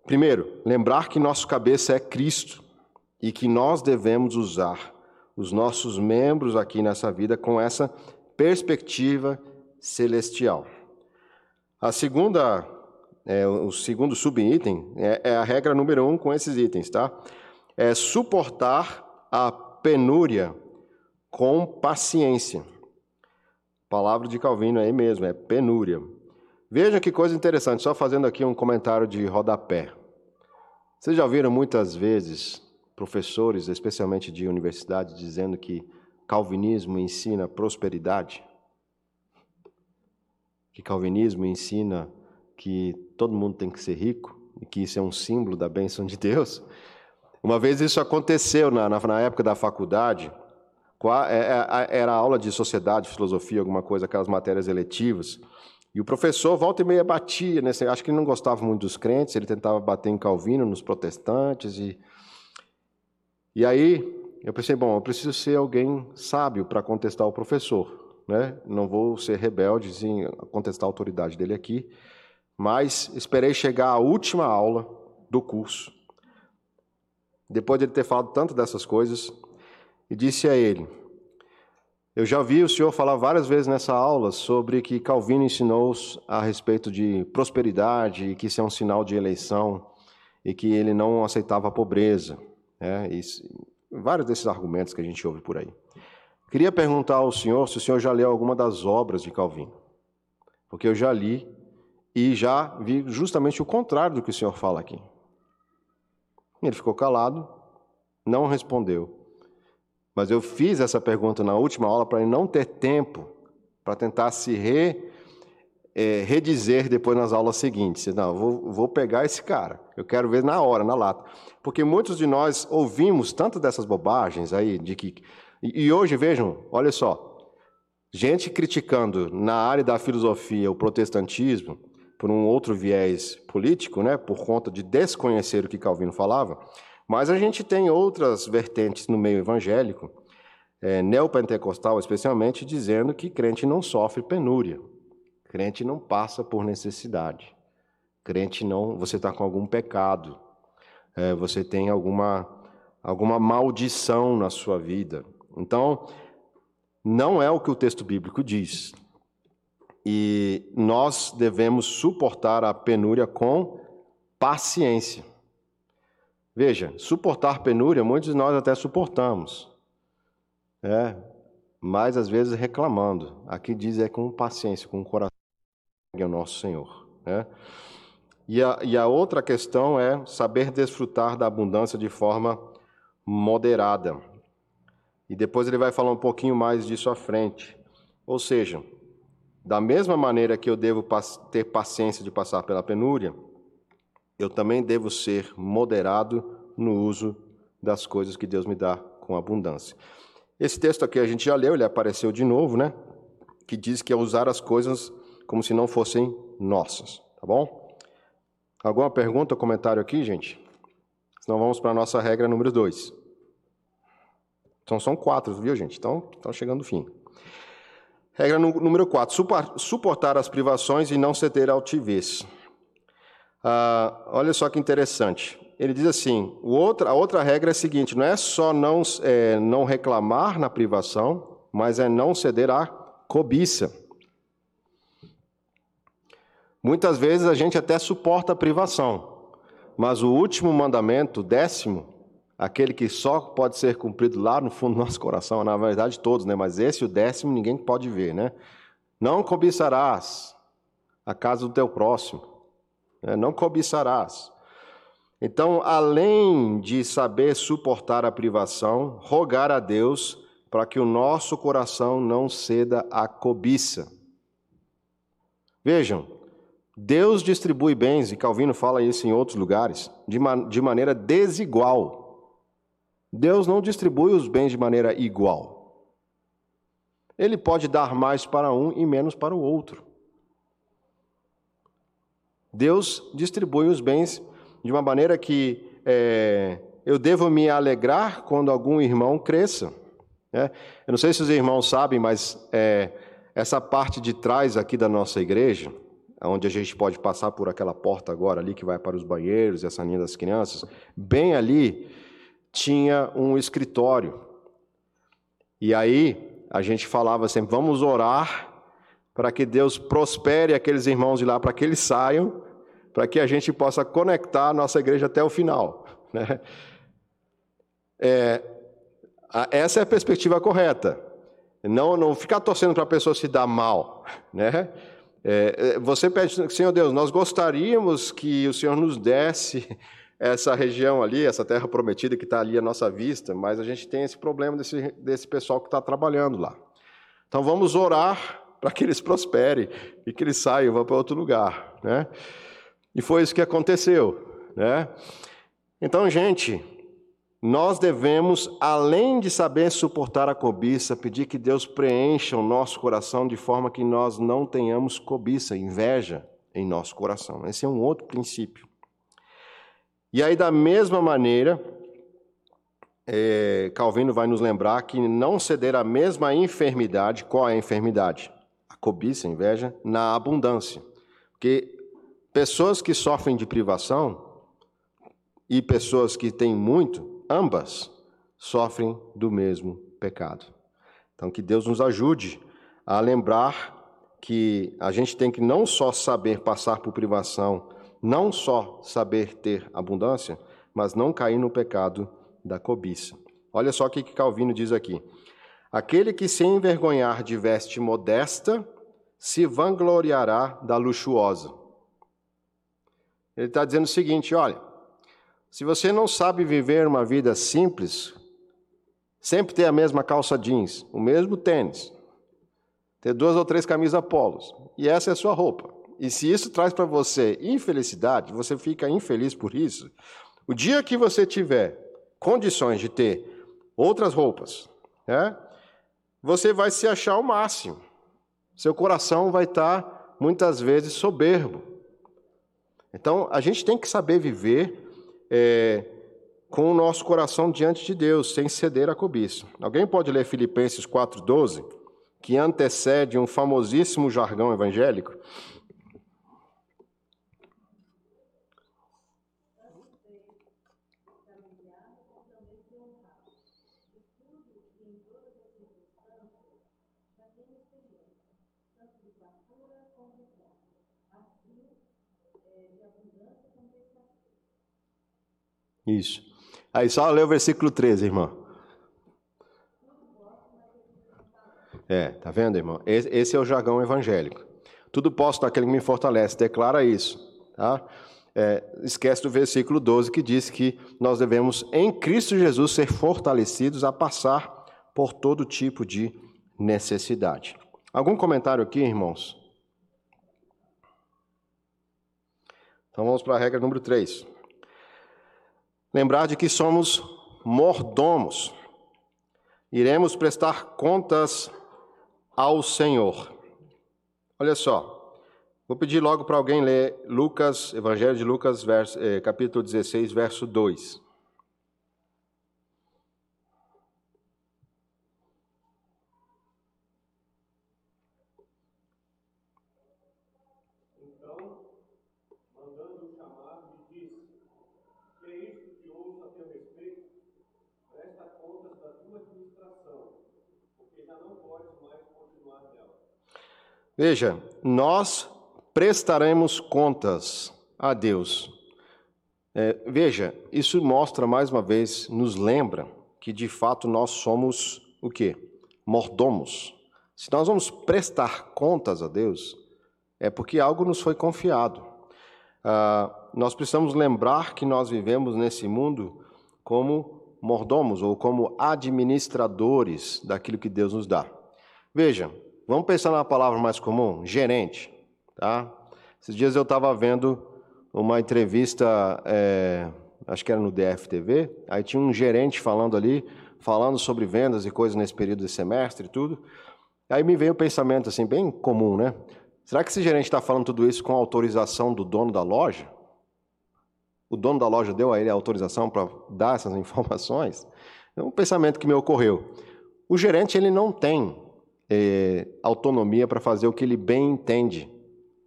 primeiro, lembrar que nosso cabeça é Cristo e que nós devemos usar os nossos membros aqui nessa vida com essa perspectiva celestial. A segunda, é, o segundo subitem é, é a regra número um com esses itens, tá? É suportar a penúria com paciência. Palavra de Calvino aí mesmo, é penúria. Veja que coisa interessante, só fazendo aqui um comentário de rodapé. Vocês já ouviram muitas vezes professores, especialmente de universidade, dizendo que calvinismo ensina prosperidade? Que calvinismo ensina que todo mundo tem que ser rico e que isso é um símbolo da bênção de Deus? Uma vez isso aconteceu na, na, na época da faculdade, é, é, era aula de sociedade, filosofia, alguma coisa, aquelas matérias eletivas. E o professor, volta e meia, batia, né? acho que ele não gostava muito dos crentes, ele tentava bater em Calvino, nos protestantes. E, e aí eu pensei, bom, eu preciso ser alguém sábio para contestar o professor, né? Não vou ser rebelde em contestar a autoridade dele aqui, mas esperei chegar à última aula do curso. Depois de ele ter falado tanto dessas coisas, e disse a ele: Eu já vi o senhor falar várias vezes nessa aula sobre que Calvino ensinou a respeito de prosperidade e que isso é um sinal de eleição e que ele não aceitava a pobreza. É, isso, vários desses argumentos que a gente ouve por aí. Queria perguntar ao senhor se o senhor já leu alguma das obras de Calvino. Porque eu já li e já vi justamente o contrário do que o senhor fala aqui. Ele ficou calado, não respondeu. Mas eu fiz essa pergunta na última aula para ele não ter tempo para tentar se re, é, redizer depois nas aulas seguintes. Não, vou, vou pegar esse cara. Eu quero ver na hora, na lata. Porque muitos de nós ouvimos tanto dessas bobagens aí, de que. E, e hoje, vejam, olha só, gente criticando na área da filosofia o protestantismo por um outro viés político, né, por conta de desconhecer o que Calvino falava, mas a gente tem outras vertentes no meio evangélico, é, neopentecostal especialmente, dizendo que crente não sofre penúria, crente não passa por necessidade, crente não, você está com algum pecado, é, você tem alguma, alguma maldição na sua vida. Então, não é o que o texto bíblico diz. E nós devemos suportar a penúria com paciência. Veja, suportar penúria, muitos de nós até suportamos. É, mas às vezes reclamando. Aqui diz é com paciência, com o coração é o nosso Senhor. Né? E a, e a outra questão é saber desfrutar da abundância de forma moderada. E depois ele vai falar um pouquinho mais disso à frente. Ou seja, Da mesma maneira que eu devo ter paciência de passar pela penúria, eu também devo ser moderado no uso das coisas que Deus me dá com abundância. Esse texto aqui a gente já leu, ele apareceu de novo, né? Que diz que é usar as coisas como se não fossem nossas, tá bom? Alguma pergunta comentário aqui, gente? Senão vamos para a nossa regra número 2. Então são quatro, viu, gente? Então, estão chegando o fim. Regra número 4. Suportar as privações e não ceder altivez. Ah, olha só que interessante. Ele diz assim: a outra regra é a seguinte: não é só não, é, não reclamar na privação, mas é não ceder à cobiça. Muitas vezes a gente até suporta a privação, mas o último mandamento, o décimo, aquele que só pode ser cumprido lá no fundo do nosso coração, na verdade todos, né? Mas esse, o décimo, ninguém pode ver, né? Não cobiçarás a casa do teu próximo. Né? Não cobiçarás. Então, além de saber suportar a privação, rogar a Deus para que o nosso coração não ceda à cobiça. Vejam, Deus distribui bens, e Calvino fala isso em outros lugares, de, de maneira desigual. Deus não distribui os bens de maneira igual. Ele pode dar mais para um e menos para o outro. Deus distribui os bens de uma maneira que é, eu devo me alegrar quando algum irmão cresça. Né? Eu não sei se os irmãos sabem, mas é, essa parte de trás aqui da nossa igreja, onde a gente pode passar por aquela porta agora ali que vai para os banheiros e essa linha das crianças, bem ali tinha um escritório. E aí a gente falava sempre: vamos orar para que Deus prospere aqueles irmãos de lá, para que eles saiam para que a gente possa conectar a nossa igreja até o final. Né? É, essa é a perspectiva correta. Não, não ficar torcendo para a pessoa se dar mal. Né? É, é, você pede, Senhor Deus, nós gostaríamos que o Senhor nos desse essa região ali, essa terra prometida que está ali à nossa vista, mas a gente tem esse problema desse, desse pessoal que está trabalhando lá. Então vamos orar para que eles prosperem e que eles saiam, vão para outro lugar. Né? E foi isso que aconteceu, né? Então, gente, nós devemos, além de saber suportar a cobiça, pedir que Deus preencha o nosso coração de forma que nós não tenhamos cobiça, inveja em nosso coração. Esse é um outro princípio. E aí, da mesma maneira, é, Calvino vai nos lembrar que não ceder à mesma enfermidade, qual é a enfermidade? A cobiça, a inveja, na abundância. Porque Pessoas que sofrem de privação e pessoas que têm muito, ambas sofrem do mesmo pecado. Então, que Deus nos ajude a lembrar que a gente tem que não só saber passar por privação, não só saber ter abundância, mas não cair no pecado da cobiça. Olha só o que Calvino diz aqui. Aquele que se envergonhar de veste modesta se vangloriará da luxuosa. Ele está dizendo o seguinte: olha, se você não sabe viver uma vida simples, sempre ter a mesma calça jeans, o mesmo tênis, ter duas ou três camisas polos, e essa é a sua roupa. E se isso traz para você infelicidade, você fica infeliz por isso, o dia que você tiver condições de ter outras roupas, né, você vai se achar o máximo. Seu coração vai estar, tá, muitas vezes, soberbo. Então, a gente tem que saber viver é, com o nosso coração diante de Deus, sem ceder à cobiça. Alguém pode ler Filipenses 4,12, que antecede um famosíssimo jargão evangélico? Isso. Aí só lê o versículo 13, irmão. É, tá vendo, irmão? Esse é o jargão evangélico. Tudo posso naquele que me fortalece, declara isso, tá? É, esquece do versículo 12 que diz que nós devemos, em Cristo Jesus, ser fortalecidos a passar por todo tipo de necessidade. Algum comentário aqui, irmãos? Então vamos para a regra número 3. Lembrar de que somos mordomos. Iremos prestar contas ao Senhor. Olha só, vou pedir logo para alguém ler Lucas, Evangelho de Lucas, verso, eh, capítulo 16, verso 2. Veja, nós prestaremos contas a Deus. É, veja, isso mostra mais uma vez, nos lembra que de fato nós somos o quê? Mordomos. Se nós vamos prestar contas a Deus, é porque algo nos foi confiado. Ah, nós precisamos lembrar que nós vivemos nesse mundo como mordomos ou como administradores daquilo que Deus nos dá. Veja, Vamos pensar numa palavra mais comum? Gerente. Tá? Esses dias eu estava vendo uma entrevista, é, acho que era no DFTV, aí tinha um gerente falando ali, falando sobre vendas e coisas nesse período de semestre e tudo. Aí me veio o pensamento assim, bem comum, né? Será que esse gerente está falando tudo isso com autorização do dono da loja? O dono da loja deu a ele a autorização para dar essas informações? É um pensamento que me ocorreu. O gerente ele não tem é, autonomia para fazer o que ele bem entende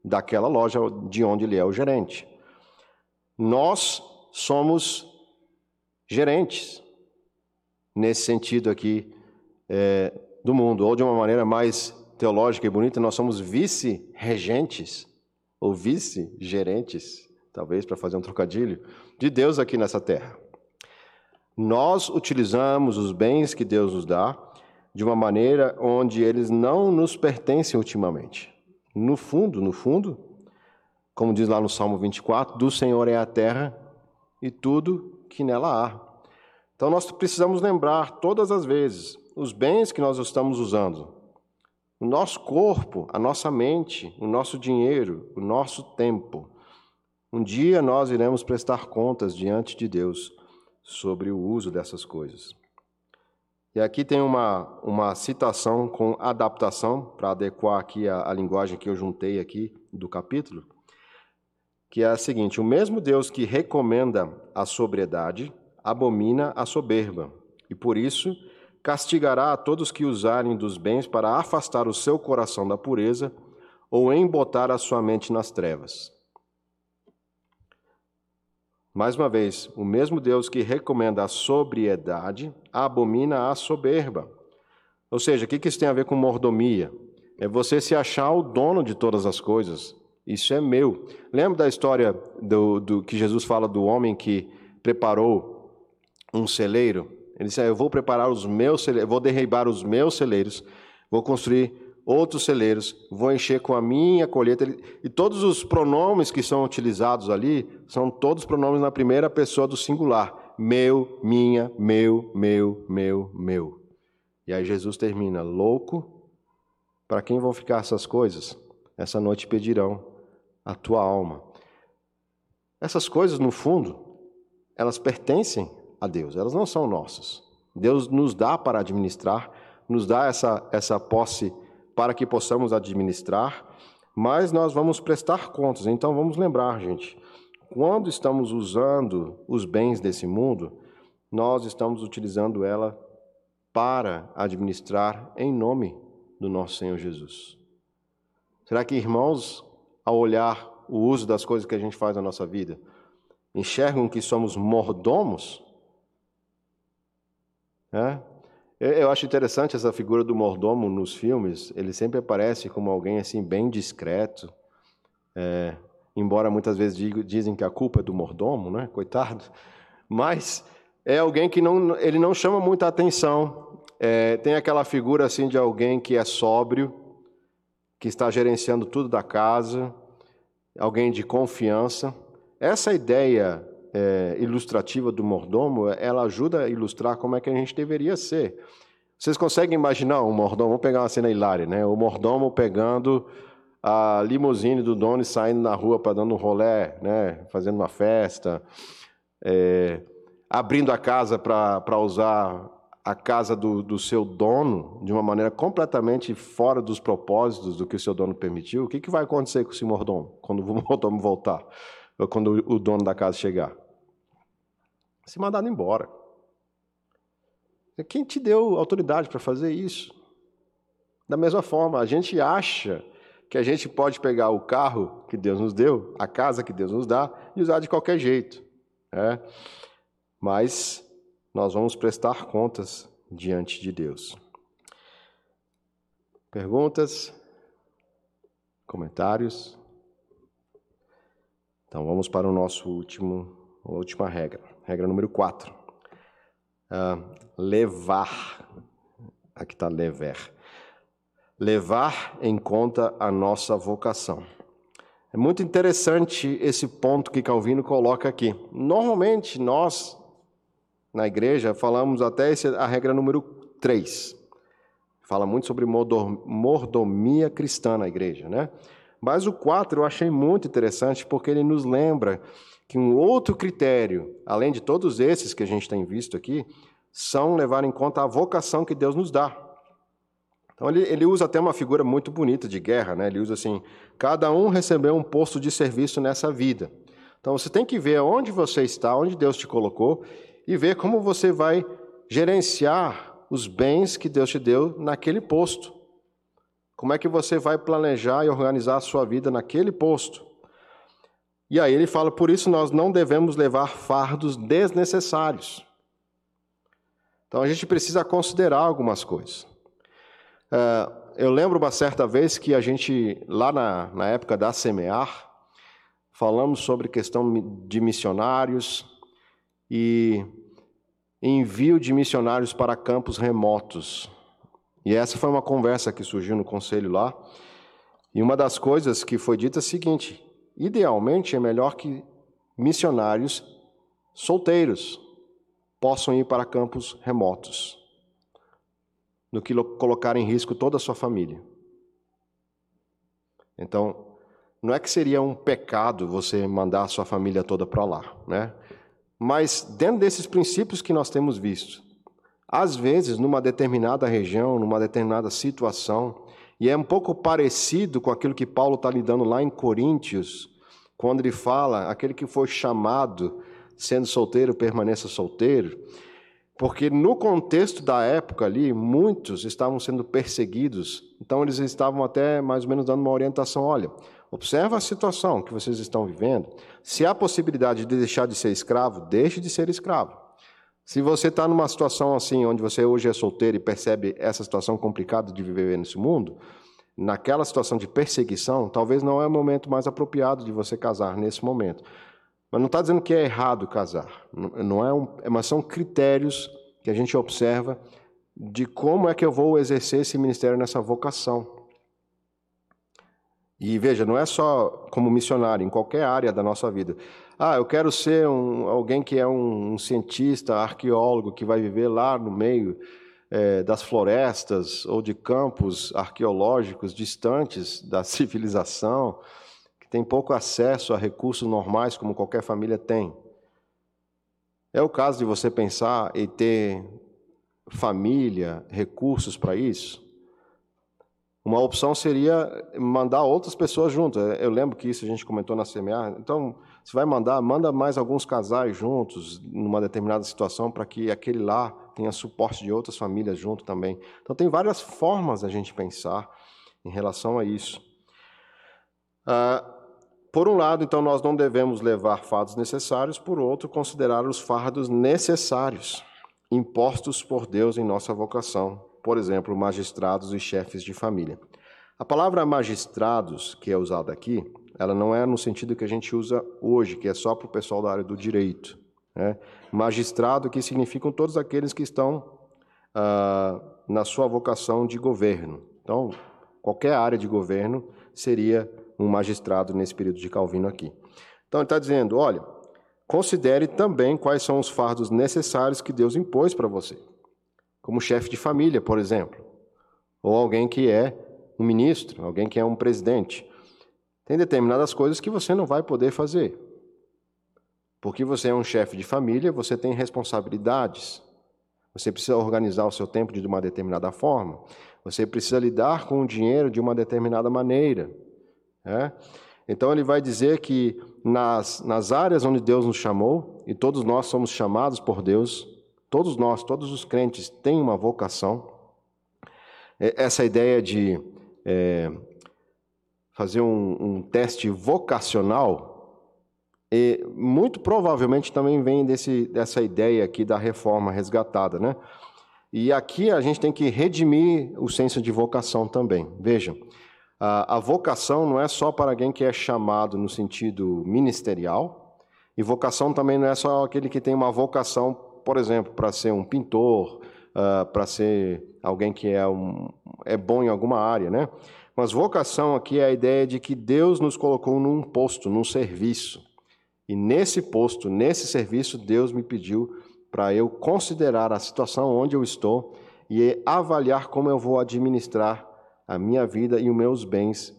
daquela loja de onde ele é o gerente. Nós somos gerentes nesse sentido aqui é, do mundo, ou de uma maneira mais teológica e bonita, nós somos vice-regentes ou vice-gerentes, talvez para fazer um trocadilho, de Deus aqui nessa terra. Nós utilizamos os bens que Deus nos dá de uma maneira onde eles não nos pertencem ultimamente. No fundo, no fundo, como diz lá no Salmo 24, do Senhor é a terra e tudo que nela há. Então nós precisamos lembrar todas as vezes os bens que nós estamos usando. O nosso corpo, a nossa mente, o nosso dinheiro, o nosso tempo. Um dia nós iremos prestar contas diante de Deus sobre o uso dessas coisas. E aqui tem uma, uma citação com adaptação, para adequar aqui a, a linguagem que eu juntei aqui do capítulo, que é a seguinte: O mesmo Deus que recomenda a sobriedade abomina a soberba, e por isso castigará a todos que usarem dos bens para afastar o seu coração da pureza ou embotar a sua mente nas trevas. Mais uma vez, o mesmo Deus que recomenda a sobriedade abomina a soberba. Ou seja, o que isso tem a ver com mordomia? É você se achar o dono de todas as coisas. Isso é meu. Lembra da história do, do que Jesus fala do homem que preparou um celeiro? Ele disse: ah, Eu vou preparar os meus celeiros, vou derribar os meus celeiros, vou construir outros celeiros, vou encher com a minha colheita. E todos os pronomes que são utilizados ali são todos pronomes na primeira pessoa do singular: meu, minha, meu, meu, meu, meu. E aí Jesus termina: louco, para quem vão ficar essas coisas? Essa noite pedirão a tua alma. Essas coisas, no fundo, elas pertencem a Deus, elas não são nossas. Deus nos dá para administrar, nos dá essa, essa posse para que possamos administrar, mas nós vamos prestar contas. Então vamos lembrar, gente, quando estamos usando os bens desse mundo, nós estamos utilizando ela para administrar em nome do nosso Senhor Jesus. Será que, irmãos, ao olhar o uso das coisas que a gente faz na nossa vida, enxergam que somos mordomos? É? Eu acho interessante essa figura do mordomo nos filmes. Ele sempre aparece como alguém assim bem discreto. É, embora muitas vezes digo, dizem que a culpa é do mordomo, né? Coitado. Mas é alguém que não, ele não chama muita atenção. É, tem aquela figura assim de alguém que é sóbrio, que está gerenciando tudo da casa, alguém de confiança. Essa ideia é, ilustrativa do mordomo, ela ajuda a ilustrar como é que a gente deveria ser. Vocês conseguem imaginar um mordomo? Vamos pegar uma cena hilária, né? O mordomo pegando a limusine do dono e saindo na rua para dando um rolé, né? Fazendo uma festa, é, abrindo a casa para usar a casa do, do, seu dono de uma maneira completamente fora dos propósitos do que o seu dono permitiu. O que, que vai acontecer com esse mordomo quando o mordomo voltar? Quando o dono da casa chegar? Se mandado embora. Quem te deu autoridade para fazer isso? Da mesma forma, a gente acha que a gente pode pegar o carro que Deus nos deu, a casa que Deus nos dá, e usar de qualquer jeito. Né? Mas nós vamos prestar contas diante de Deus. Perguntas? Comentários? Então vamos para o nosso último, a última regra. Regra número 4. Uh, levar. Aqui está lever. Levar em conta a nossa vocação. É muito interessante esse ponto que Calvino coloca aqui. Normalmente nós, na igreja, falamos até esse, a regra número 3. Fala muito sobre mordomia cristã na igreja, né? Mas o 4 eu achei muito interessante porque ele nos lembra que um outro critério, além de todos esses que a gente tem visto aqui, são levar em conta a vocação que Deus nos dá. Então ele, ele usa até uma figura muito bonita de guerra, né? Ele usa assim: cada um recebeu um posto de serviço nessa vida. Então você tem que ver onde você está, onde Deus te colocou, e ver como você vai gerenciar os bens que Deus te deu naquele posto. Como é que você vai planejar e organizar a sua vida naquele posto? E aí ele fala: por isso nós não devemos levar fardos desnecessários. Então a gente precisa considerar algumas coisas. É, eu lembro uma certa vez que a gente, lá na, na época da Semear, falamos sobre questão de missionários e envio de missionários para campos remotos. E essa foi uma conversa que surgiu no conselho lá. E uma das coisas que foi dita é a seguinte: idealmente é melhor que missionários solteiros possam ir para campos remotos, do que colocar em risco toda a sua família. Então, não é que seria um pecado você mandar a sua família toda para lá, né? Mas dentro desses princípios que nós temos visto, às vezes numa determinada região, numa determinada situação, e é um pouco parecido com aquilo que Paulo está lidando lá em Coríntios, quando ele fala, aquele que foi chamado sendo solteiro, permaneça solteiro, porque no contexto da época ali, muitos estavam sendo perseguidos, então eles estavam até mais ou menos dando uma orientação: olha, observa a situação que vocês estão vivendo. Se há possibilidade de deixar de ser escravo, deixe de ser escravo. Se você está numa situação assim, onde você hoje é solteiro e percebe essa situação complicada de viver nesse mundo, naquela situação de perseguição, talvez não é o momento mais apropriado de você casar nesse momento. Mas não está dizendo que é errado casar, não é um, mas são critérios que a gente observa de como é que eu vou exercer esse ministério nessa vocação. E veja, não é só como missionário, em qualquer área da nossa vida. Ah, eu quero ser um, alguém que é um, um, cientista, arqueólogo, que vai viver lá no meio é, das florestas ou de campos arqueológicos distantes da civilização que tem pouco acesso a recursos normais, como qualquer família tem. É o caso de você pensar em ter família, recursos para isso? Uma opção seria mandar outras pessoas junto. Eu lembro que isso a gente comentou na CMA. Então, você vai mandar, manda mais alguns casais juntos numa determinada situação para que aquele lá tenha suporte de outras famílias junto também. Então, tem várias formas a gente pensar em relação a isso. Ah, por um lado, então, nós não devemos levar fardos necessários, por outro, considerar os fardos necessários impostos por Deus em nossa vocação, por exemplo, magistrados e chefes de família. A palavra magistrados, que é usada aqui, ela não é no sentido que a gente usa hoje, que é só para o pessoal da área do direito. Né? Magistrado, que significam todos aqueles que estão ah, na sua vocação de governo. Então, qualquer área de governo seria um magistrado nesse período de Calvino aqui. Então ele está dizendo: olha, considere também quais são os fardos necessários que Deus impôs para você. como chefe de família, por exemplo, ou alguém que é um ministro, alguém que é um presidente. Tem determinadas coisas que você não vai poder fazer. Porque você é um chefe de família, você tem responsabilidades. Você precisa organizar o seu tempo de uma determinada forma. Você precisa lidar com o dinheiro de uma determinada maneira. É? Então ele vai dizer que nas, nas áreas onde Deus nos chamou, e todos nós somos chamados por Deus, todos nós, todos os crentes têm uma vocação. É, essa ideia de é, fazer um, um, teste vocacional, e muito provavelmente também vem desse, dessa ideia aqui da reforma resgatada, né? E aqui a gente tem que redimir o senso de vocação também. Vejam, a, a vocação não é só para alguém que é chamado no sentido ministerial, e vocação também não é só aquele que tem uma vocação, por exemplo, para ser um pintor, uh, para ser alguém que é, um, é bom em alguma área, né? Mas vocação aqui é a ideia de que Deus nos colocou num posto, num serviço. E nesse posto, nesse serviço, Deus me pediu para eu considerar a situação onde eu estou e avaliar como eu vou administrar a minha vida e os meus bens,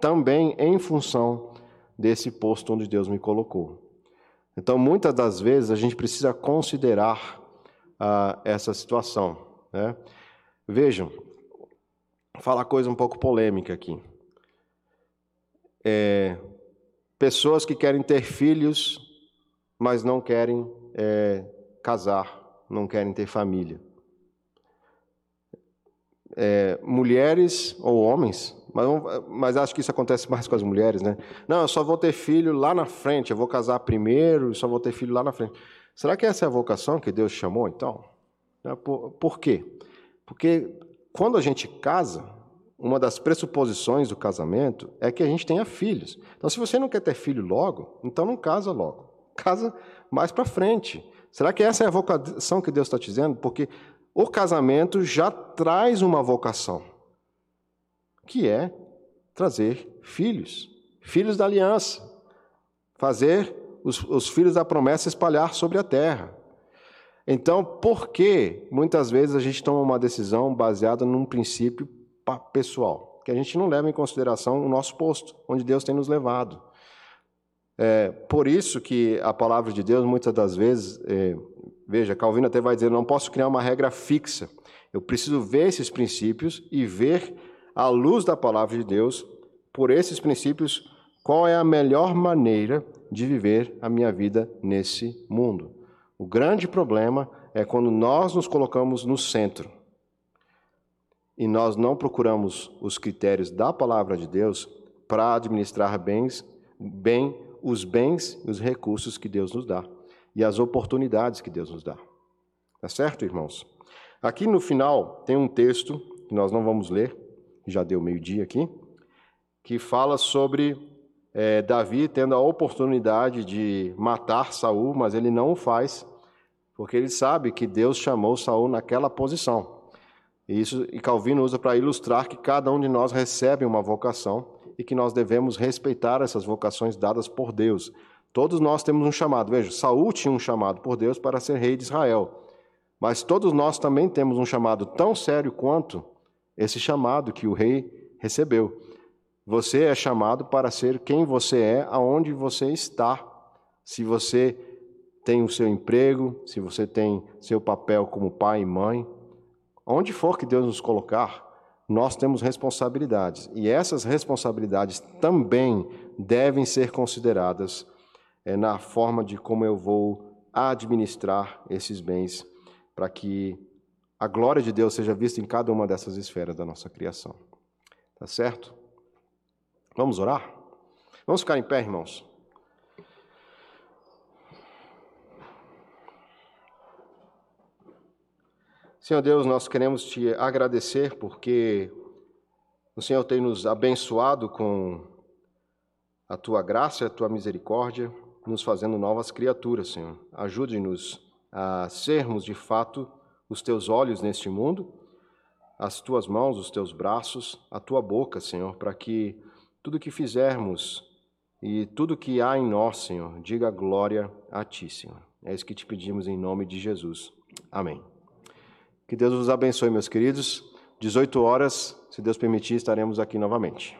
também em função desse posto onde Deus me colocou. Então, muitas das vezes, a gente precisa considerar ah, essa situação. Né? Vejam, falar coisa um pouco polêmica aqui. É, pessoas que querem ter filhos, mas não querem é, casar, não querem ter família. É, mulheres ou homens, mas, mas, acho que isso acontece mais com as mulheres, né? Não, eu só vou ter filho lá na frente, eu vou casar primeiro só vou ter filho lá na frente. Será que essa é a vocação que Deus chamou, então? Né, por, por quê? Porque quando a gente casa, uma das pressuposições do casamento é que a gente tenha filhos. Então, se você não quer ter filho logo, então não casa logo. Casa mais para frente. Será que essa é a vocação que Deus está dizendo? Porque o casamento já traz uma vocação, que é trazer filhos, filhos da aliança, fazer os, os filhos da promessa espalhar sobre a terra. Então, por que muitas vezes a gente toma uma decisão baseada num princípio pessoal? Que a gente não leva em consideração o nosso posto, onde Deus tem nos levado. É, por isso que a palavra de Deus, muitas das vezes, é, veja, Calvino até vai dizer, não posso criar uma regra fixa. Eu preciso ver esses princípios e ver, à luz da palavra de Deus, por esses princípios, qual é a melhor maneira de viver a minha vida nesse mundo. O grande problema é quando nós nos colocamos no centro e nós não procuramos os critérios da palavra de Deus para administrar bens, bem os bens e os recursos que Deus nos dá e as oportunidades que Deus nos dá. Tá certo, irmãos? Aqui no final tem um texto que nós não vamos ler, já deu meio-dia aqui, que fala sobre é, Davi tendo a oportunidade de matar Saul, mas ele não o faz, porque ele sabe que Deus chamou Saul naquela posição. E isso e Calvino usa para ilustrar que cada um de nós recebe uma vocação e que nós devemos respeitar essas vocações dadas por Deus. Todos nós temos um chamado. Veja, Saul tinha um chamado por Deus para ser rei de Israel. Mas todos nós também temos um chamado tão sério quanto esse chamado que o rei recebeu. Você é chamado para ser quem você é, aonde você está. Se você tem o seu emprego, se você tem seu papel como pai e mãe, onde for que Deus nos colocar, nós temos responsabilidades. E essas responsabilidades também devem ser consideradas é, na forma de como eu vou administrar esses bens, para que a glória de Deus seja vista em cada uma dessas esferas da nossa criação. Tá certo? Vamos orar? Vamos ficar em pé, irmãos. Senhor Deus, nós queremos te agradecer porque o Senhor tem nos abençoado com a tua graça a tua misericórdia, nos fazendo novas criaturas, Senhor. Ajude-nos a sermos de fato os teus olhos neste mundo, as tuas mãos, os teus braços, a tua boca, Senhor, para que tudo que fizermos e tudo que há em nós, Senhor, diga glória a Ti, Senhor. É isso que te pedimos em nome de Jesus. Amém. Que Deus os abençoe, meus queridos. 18 horas, se Deus permitir, estaremos aqui novamente.